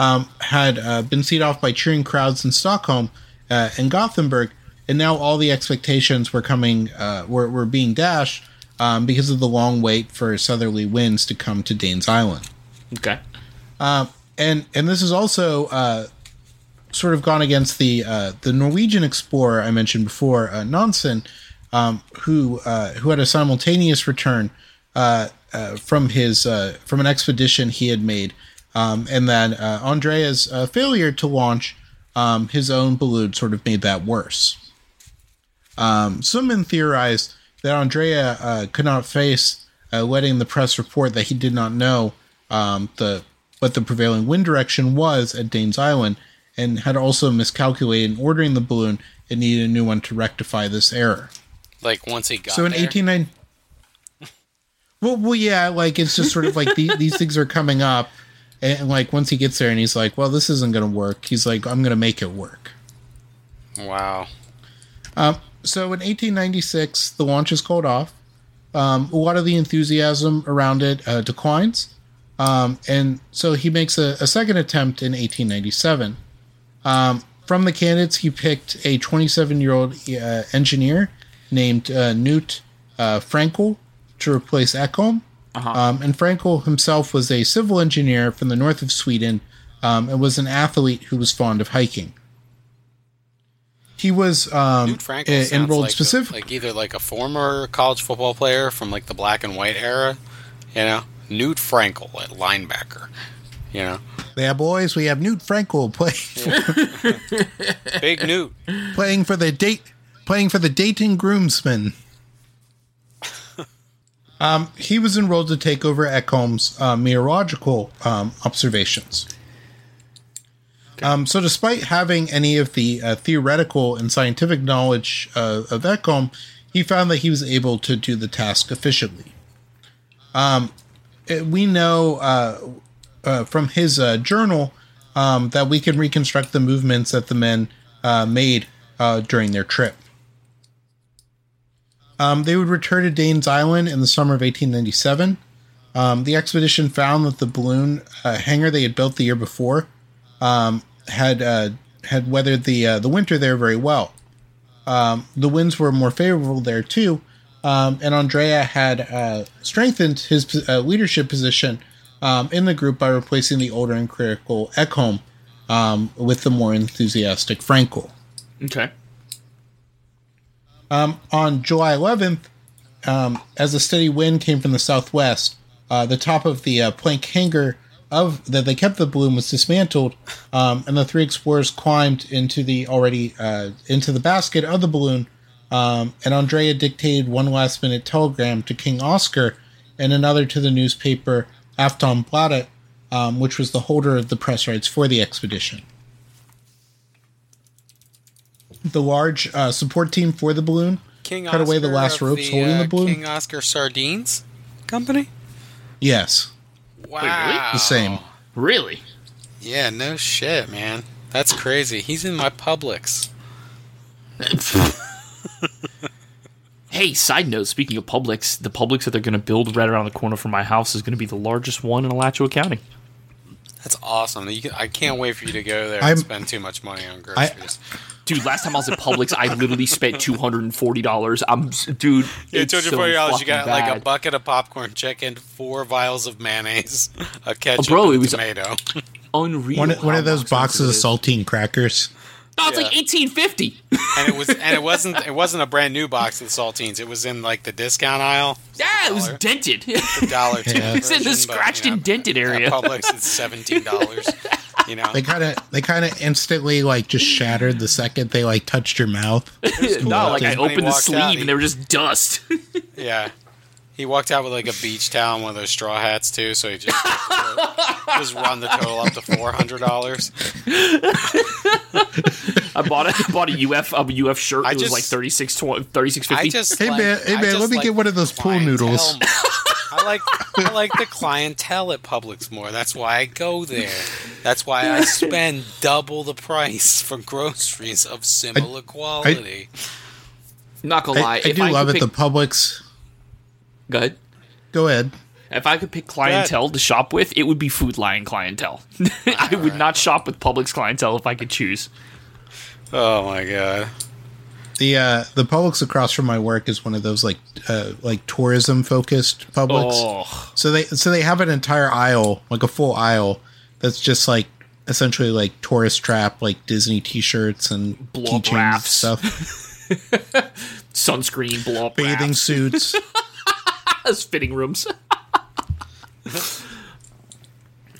um, had uh, been seen off by cheering crowds in Stockholm uh, and Gothenburg, and now all the expectations were coming uh, were, were being dashed um, because of the long wait for southerly winds to come to Danes Island Okay. and and this is also uh, sort of gone against the uh, the Norwegian explorer I mentioned before, uh, Nansen, um, who uh, who had a simultaneous return uh, uh, from his uh, from an expedition he had made, um, and then uh, Andrea's uh, failure to launch um, his own balloon sort of made that worse. Um, some men theorized that Andrea uh, could not face uh, letting the press report that he did not know um, the what the prevailing wind direction was at Danes Island, and had also miscalculated in ordering the balloon and needed a new one to rectify this error. Like once he got so in eighteen. Well, well, yeah, like it's just sort of like the, these things are coming up, and like once he gets there and he's like, "Well, this isn't going to work." He's like, "I'm going to make it work." Wow. so in 1896, the launch is called off. Um, a lot of the enthusiasm around it uh, declines. Um, and so he makes a, a second attempt in 1897. Um, from the candidates, he picked a 27 year old uh, engineer named uh, Newt uh, Fraenkel to replace Ekholm. Um, and Fraenkel himself was a civil engineer from the north of Sweden um, and was an athlete who was fond of hiking. He was um, Dude, Fraenkel e- enrolled like, specifically. like either like a former college football player from like the black and white era, you know, Newt Fraenkel at linebacker, you know, Yeah, boys, we have Newt Fraenkel play, big Newt. playing for the date, playing for the Dayton Groomsmen. Um, he was enrolled to take over Ekholm's uh, meteorological um, observations. He was enrolled to take over Ekholm's meteorological observations. Um, he was enrolled to take over Ekholm's meteorological observations. He was enrolled to take over Ekholm's meteorological observations. He was enrolled to take over Ekholm's meteorological observations. He was enrolled to take over Ekholm's meteorological observations. So, despite having any of the uh, theoretical and scientific knowledge uh, of Ekholm, he found that he was able to do the task efficiently. Um, it- we know uh, uh, from his uh, journal um, that we can reconstruct the movements that the men uh, made uh, during their trip. Um, they would return to Danes Island in the summer of 1897. Um, the expedition found that the balloon uh, hangar they had built the year before um, had uh, had weathered the uh, the winter there very well. Um, the winds were more favorable there too, um, and Andrea had uh, strengthened his uh, leadership position um, in the group by replacing the older and critical Ekholm with the more enthusiastic Fraenkel. Okay. Um, on July 11th, um, as a steady wind came from the southwest, uh, the top of the uh, plank hangar of that they kept the balloon was dismantled, um, and the three explorers climbed into the already uh, into the basket of the balloon. Um, and Andrea dictated one last minute telegram to King Oscar and another to the newspaper Aftonbladet, um, which was the holder of the press rights for the expedition. The large uh, support team for the balloon King cut away the last of ropes holding the uh, balloon. King Oscar Sardines Company. Yes, Wow, the same. Really? Yeah, no shit, man. That's crazy. He's in my Publix. Hey, side note, speaking of Publix, the Publix that they're going to build right around the corner from my house is going to be the largest one in Alachua County. That's awesome. You can, I can't wait for you to go there I'm- and spend too much money on groceries. Dude, last time I was at Publix, I literally spent two hundred and forty dollars. I'm, dude. yeah, it's two hundred so forty dollars. You fucking got like a bucket of popcorn chicken, four vials of mayonnaise, a oh, ketchup, bro, and it was- tomato. unreal. one, one of those boxes of saltine crackers. No, it's Yeah. like eighteen fifty. and it was and it wasn't it wasn't a brand new box of saltines. It was in like the discount aisle. Yeah, it was Dollar. dented. The dollar two. Yeah. It's in the version, but, scratched you know, and dented area. At Publix, it's seventeen dollars. You know, They kind of they kind of instantly like just shattered the second they like touched your mouth. no, like I opened the sleeve out, he- and they were just dust. yeah. He walked out with like a beach towel and one of those straw hats too, so he just just run the total up to four hundred dollars. I bought a bought a UF a UF shirt. I it was like 36 36 I 50. just Hey, like- man- hey, man, let me like get one of those pool noodles. I like I like the clientele at Publix more. That's why I go there. That's why I spend double the price for groceries of similar quality. Not gonna lie, I, I do I love it. pick, The Publix. Go ahead. Go ahead. If I could pick clientele to shop with, it would be Food Lion clientele. I would not shop with Publix clientele if I could choose. oh my god! The uh the Publix across from my work is one of those like uh like tourism focused Publix. Oh, So they so they have an entire aisle, like a full aisle, that's just like essentially like tourist trap, like Disney T-shirts and Blow up keychains stuff, sunscreen, blow up bathing wraps, suits. fitting rooms. oh,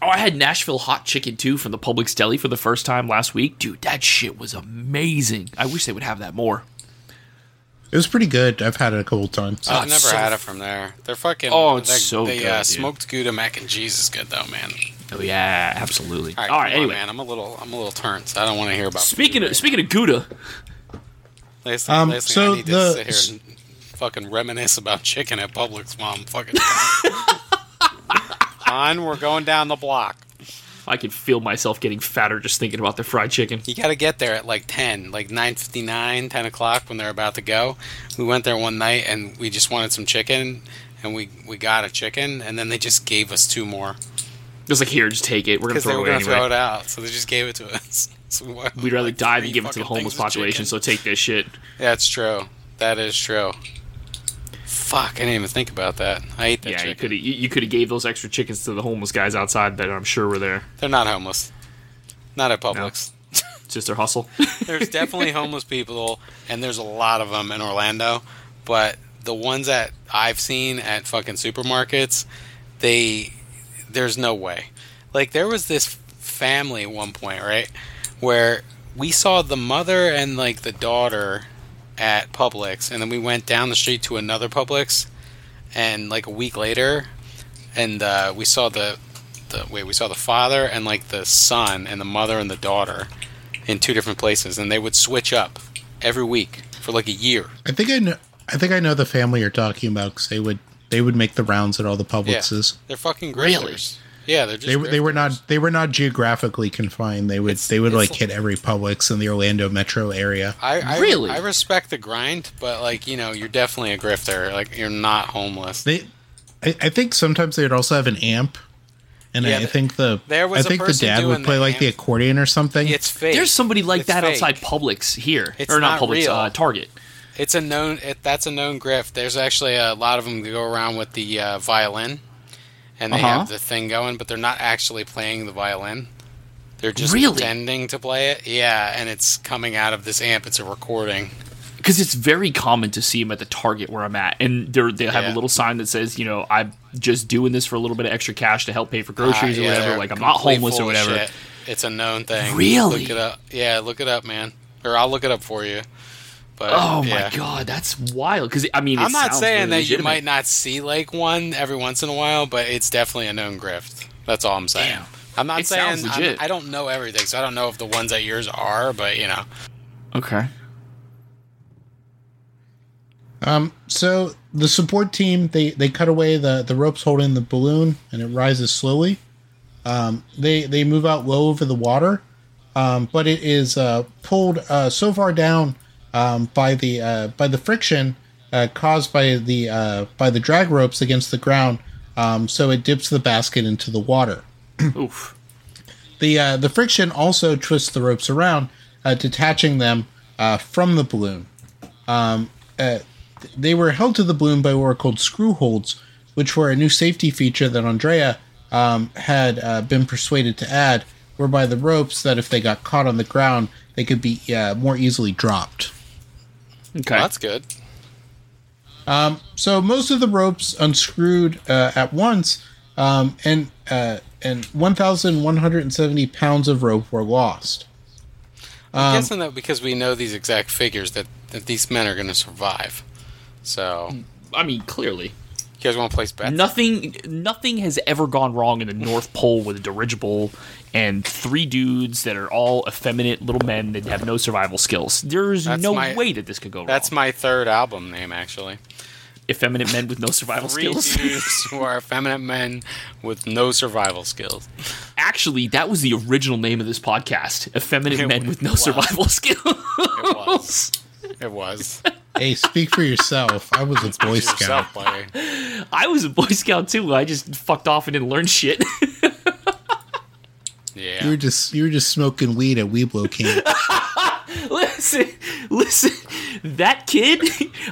I had Nashville hot chicken too from the Publix deli for the first time last week. Dude, that shit was amazing. I wish they would have that more. It was pretty good. I've had it a couple times. I've never so had it from there. They're fucking. Oh, it's the, so the, good, uh, dude. smoked Gouda mac and cheese is good though, man. Oh yeah, absolutely. All right, All right, come on, anyway. man, I'm a little, I'm a little turned. So I don't want to hear about. Speaking food of speaking of Gouda, Last thing, Um, last thing so I need the- to sit here and fucking reminisce about chicken at Publix while I'm fucking. On, we're going down the block. I can feel myself getting fatter just thinking about the fried chicken. You got to get there at like 10, like 9.59, 10 o'clock when they're about to go. We went there one night and we just wanted some chicken and we, we got a chicken and then they just gave us two more Just like here, just take it. We're gonna because they throw were it away to throw anyway. it out. So they just gave it to us. So we went- We'd rather like die than give it to the homeless things of population. So take this shit. That's true. That is true. Fuck, I didn't even think about that. I ate that Yeah, chicken. you, could have gave those extra chickens to the homeless guys outside that I'm sure were there. They're not homeless. Not at Publix. It's just their hustle. there's definitely homeless people, and there's a lot of them in Orlando. But the ones that I've seen at fucking supermarkets, they there's no way. Like there was this family at one point, right, where we saw the mother and like the daughter at Publix, and then we went down the street to another Publix, and like a week later, and uh, we saw the the wait, we saw the father and like the son and the mother and the daughter in two different places, and they would switch up every week for like a year. I think I know. I think I know the family you're talking about because they would they would make the rounds at all the Publixes. They're fucking Really? Grifters. Yeah, they're just They were they were not they were not geographically confined. They would It's- they would like hit every Publix in the Orlando metro area. I, I Really? I respect the grind, but like you know, you're definitely a grifter. Like you're not homeless. They, I, I think sometimes they would also have an amp, and Yeah, I, I think the there was I a think the dad would play the like the accordion or something. It's fake. There's somebody like It's that fake. outside Publix here, It's or not, not Publix, real. uh, Target. It's a known. It, that's a known grift. There's actually a lot of them that go around with the uh, violin, and they Uh-huh. have the thing going, but they're not actually playing the violin. They're just Really? pretending to play it. Yeah, and it's coming out of this amp. It's a recording. because it's very common to see them at the Target where I'm at, and they're, they have Yeah. a little sign that says, you know, I'm just doing this for a little bit of extra cash to help pay for groceries Uh, or whatever. Like I'm not homeless or whatever. shit. It's a known thing. Really? Look it up. Yeah, look it up, man. Or I'll look it up for you. But Oh yeah. my god, that's wild. Because I mean, it I'm not saying really that you might not see like one every once in a while, but it's definitely a known grift. That's all I'm saying. Damn. I'm not It saying sounds I'm- I don't know everything, so I don't know if the ones at yours are, but you know. Okay. Um, so the support team they they cut away the the ropes holding the balloon, and it rises slowly. Um, they they move out low over the water, um, but it is uh, pulled uh, so far down um, by the uh, by the friction uh, caused by the uh, by the drag ropes against the ground. Um, so it dips the basket into the water. Oof. The uh, the friction also twists the ropes around, uh, detaching them uh, from the balloon. Um, uh, they were held to the balloon by what were called screw holds, which were a new safety feature that Andrée um, had uh, been persuaded to add, whereby the ropes that if they got caught on the ground, they could be uh, more easily dropped. Okay. Well, that's good. So most of the ropes unscrewed uh, at once, um, and uh, and 1,170 pounds of rope were lost. I'm Um, guessing that because we know these exact figures that, that these men are going to survive. So, I mean, clearly, you guys want to place bets? nothing nothing has ever gone wrong in the North Pole with a dirigible and three dudes that are all effeminate little men that have no survival skills. There's That's no my- way that this could go wrong. That's my third album name, actually. effeminate men with no survival Three skills. dudes who are effeminate men with no survival skills. Actually, that was the original name of this podcast: effeminate It men with no was. survival skills. It was. It was. Hey, speak for yourself. I was a Boy Scout. Yourself. I was a Boy Scout too. I just fucked off and didn't learn shit. Yeah. You were just you were just smoking weed at Weeblo Camp. listen, listen. That kid,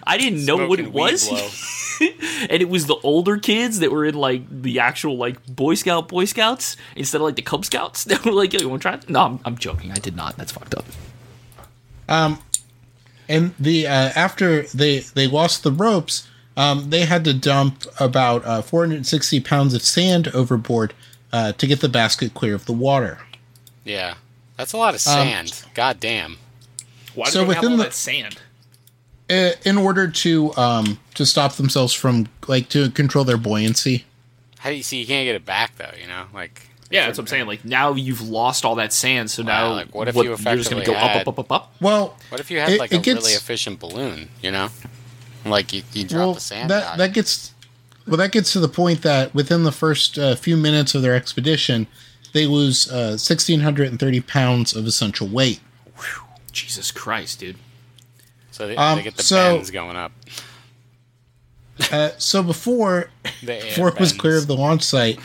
I didn't know what it was. and it was the older kids that were in like the actual like Boy Scout Boy Scouts instead of like the Cub Scouts that were like, "Yo, you want to try?" it?" No, I'm, I'm joking. I did not. That's fucked up. Um, and the uh, after they they lost the ropes, um, they had to dump about uh, 460 pounds of sand overboard uh, to get the basket clear of the water. Yeah. That's a lot Um, of sand. God damn. Why So do they have within all the- that sand? Uh, in order to um, to stop themselves from like to control their buoyancy. How do you see? You can't get it back though. You know, like Yeah, that's what I'm saying. Like now you've lost all that sand, so now like, what if you you're just gonna go up, had- up, up, up, up? Well, What if you had It- like it a gets- really efficient balloon? You know, like you, you drop well the sand that out. that gets well that gets to the point that within the first uh, few minutes of their expedition, they lose uh, 1,630 pounds of essential weight. Jesus Christ, dude. so they, um, they get the so- bends going up. Uh, so before The air before it was clear of the launch site,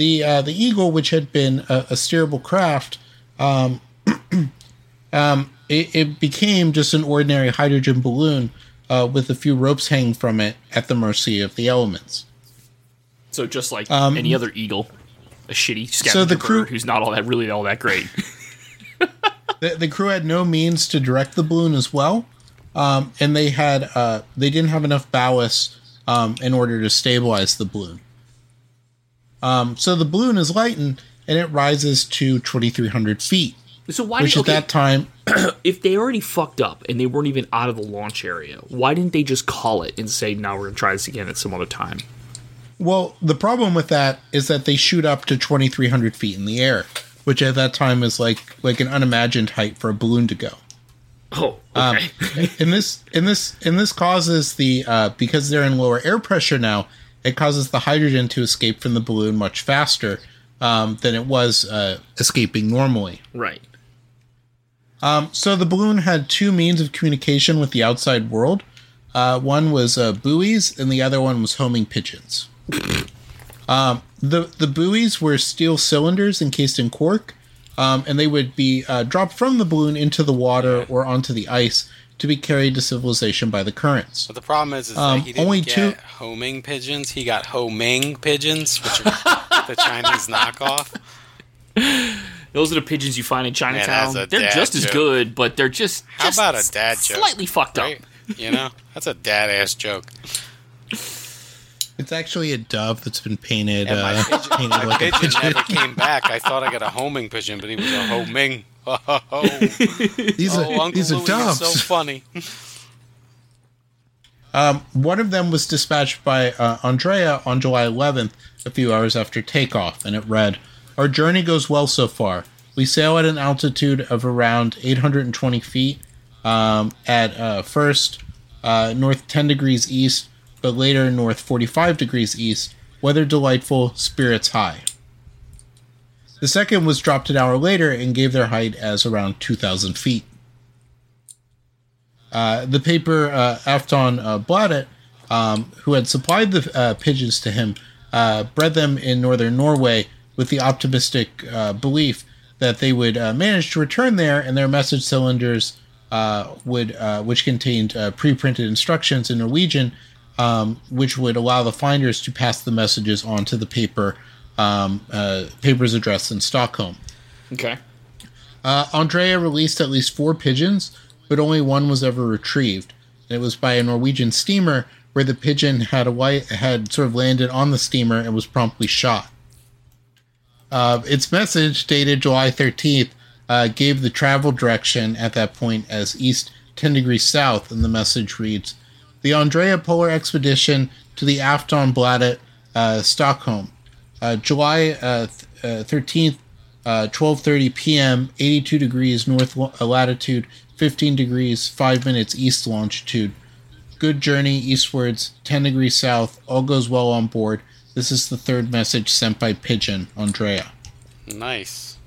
the uh, the Eagle, which had been a, a steerable craft, um, um, it, it became just an ordinary hydrogen balloon uh, with a few ropes hanging from it at the mercy of the elements. So just like Um, any other eagle, a shitty scavenger the crew- who's not all that really all that great. The, the crew had no means to direct the balloon as well, um, and they had uh, they didn't have enough ballast um, in order to stabilize the balloon. Um, so the balloon is lightened and it rises to 2,300 feet, so why which did at okay, that time if they already fucked up and they weren't even out of the launch area, why didn't they just call it and say, "Now we're gonna try this again at some other time"? Well, the problem with that is that they shoot up to 2,300 feet in the air, which at that time is like like an unimagined height for a balloon to go. Oh, Um, okay. and this and this and this causes the uh, because they're in lower air pressure now, it causes the hydrogen to escape from the balloon much faster um, than it was uh, escaping normally. right. Um, so the balloon had two means of communication with the outside world. Uh, one was uh, buoys, and the other one was homing pigeons. um, the the buoys were steel cylinders encased in cork, um, and they would be uh, dropped from the balloon into the water or onto the ice to be carried to civilization by the currents. But the problem is, is Um, that he didn't only get two- homing pigeons. He got homing pigeons, which are the Chinese knockoff. Those are the pigeons you find in Chinatown. that's a they're dad just as good, but they're just, How just about a dad joke? Slightly fucked up. Right? You know, that's a dad ass joke. It's actually a dove that's been painted, And my uh, pigeon, painted my like a pigeon pigeon. never came back. I thought I got a homing pigeon, but he was a homing. Oh, These oh, are Uncle these are doves. so funny. Um, one of them was dispatched by uh, Andrée on July 11th, a few hours after takeoff, and it read Our journey goes well so far. We sail at an altitude of around 820 feet, um, at uh, first uh, north 10 degrees east, but later north 45 degrees east. Weather delightful, spirits high. The second was dropped an hour later and gave their height as around 2,000 feet. Uh, the paper uh, Afton uh, Bladet, um, who had supplied the uh, pigeons to him, uh, bred them in northern Norway with the optimistic uh, belief that they would uh, manage to return there, and their message cylinders would, which contained pre-printed instructions in Norwegian, um, which would allow the finders to pass the messages on to the paper, um, uh, paper's addressed in Stockholm. Okay. Uh, Andrée released at least four pigeons, but only one was ever retrieved. And it was by a Norwegian steamer where the pigeon had a white had sort of landed on the steamer and was promptly shot. Uh, its message, dated July 13th, uh, gave the travel direction at that point as east 10 degrees south, and the message reads The Andrée Polar Expedition to the Aftonbladet, uh, Stockholm. Uh, July uh, th- uh, 13th, uh, 12:30 p.m. 82 degrees north lo- uh, latitude 15 degrees 5 minutes east longitude good journey eastwards 10 degrees south all goes well on board this is the third message sent by pigeon Andrée Nice.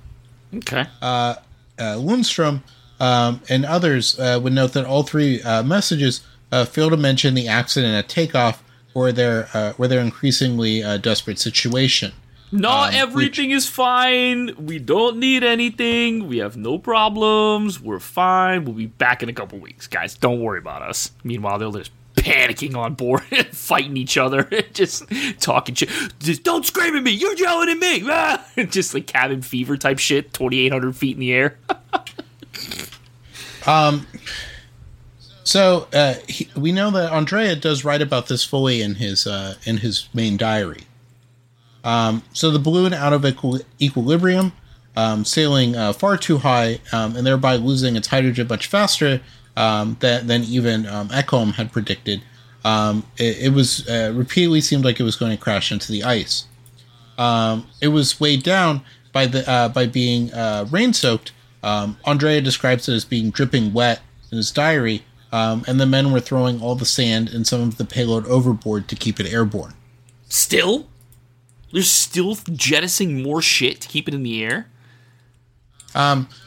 Okay. uh, Lundström um, and others uh, would note that all three uh, messages uh, fail to mention the accident at takeoff or their uh, or their increasingly uh, desperate situation Not Um, everything is fine. We don't need anything. We have no problems. We're fine. We'll be back in a couple weeks, guys. Don't worry about us. Meanwhile, they're just panicking on board, fighting each other, just talking shit. Just don't scream at me. You're yelling at me. Ah! just like cabin fever type shit. Twenty eight hundred feet in the air. So uh, he, we know that Andrée does write about this fully in his uh, in his main diary. Um, so the balloon out of equi- equilibrium, um, sailing uh, far too high, um, and thereby losing its hydrogen much faster um, than, than even um, Ekholm had predicted. Um, it, it was uh, repeatedly seemed like it was going to crash into the ice. Um, it was weighed down by the uh, by being uh, rain soaked. Andrée describes it as being dripping wet in his diary, um, and the men were throwing all the sand and some of the payload overboard to keep it airborne. Still, they're still jettisoning more shit to keep it in the air.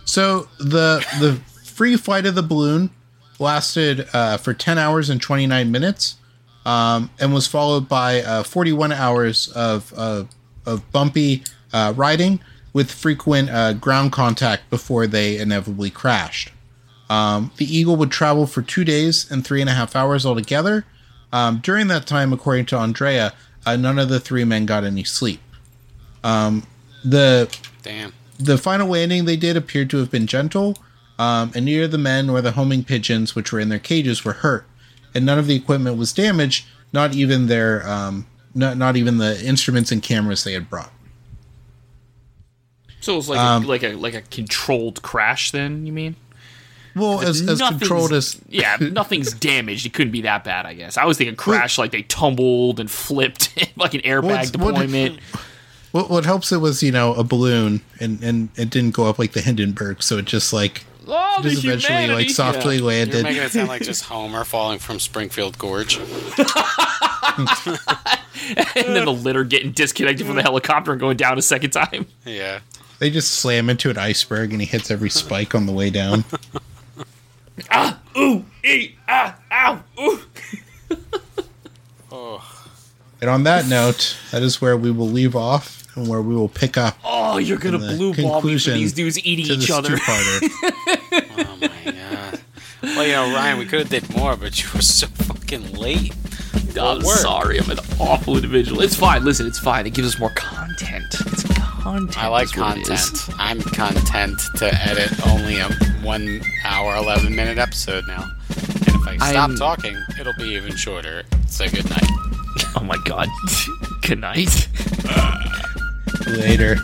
So the the free flight of the balloon lasted uh, for ten hours and twenty nine minutes, um, and was followed by uh, forty one hours of uh, of bumpy uh, riding with frequent uh, ground contact before they inevitably crashed. Um, the Eagle would travel for two days and three and a half hours altogether. Um, during that time, according to Andrée, uh, none of the three men got any sleep. Um, the Damn. the final landing they did appeared to have been gentle, um, and neither the men nor the homing pigeons, which were in their cages, were hurt, and none of the equipment was damaged. Not even their, um, not not even the instruments and cameras they had brought. So it was like Um, a, like a like a controlled crash. Then you mean? Well, as, as Nothing's- controlled as yeah, nothing's damaged. It couldn't be that bad, I guess. I was thinking crash like they tumbled and flipped like an airbag What's- deployment. what, what helps it was you know a balloon and and it didn't go up like the Hindenburg, so it just like oh, just eventually like softly landed. You're landed. making it sound like just Homer falling from Springfield Gorge. and then the litter getting disconnected from the helicopter and going down a second time. Yeah. They just slam into an iceberg and he hits every spike on the way down. Ooh, ee, ah, ow, ooh. And on that note, that is where we will leave off and where we will pick up Oh, you're gonna blue ball me for these dudes eating each this other. Oh my god. Well, you know, Ryan, we could have did more, but you were so fucking late. I'm sorry, I'm an awful individual. It's fine. Listen, it's fine. It gives us more content. It's content. I like is what it is. content. I'm content to edit only a one hour, 11 minute episode now. And if I stop I'm- talking, it'll be even shorter. Say good night. Oh my god. Good night. Later.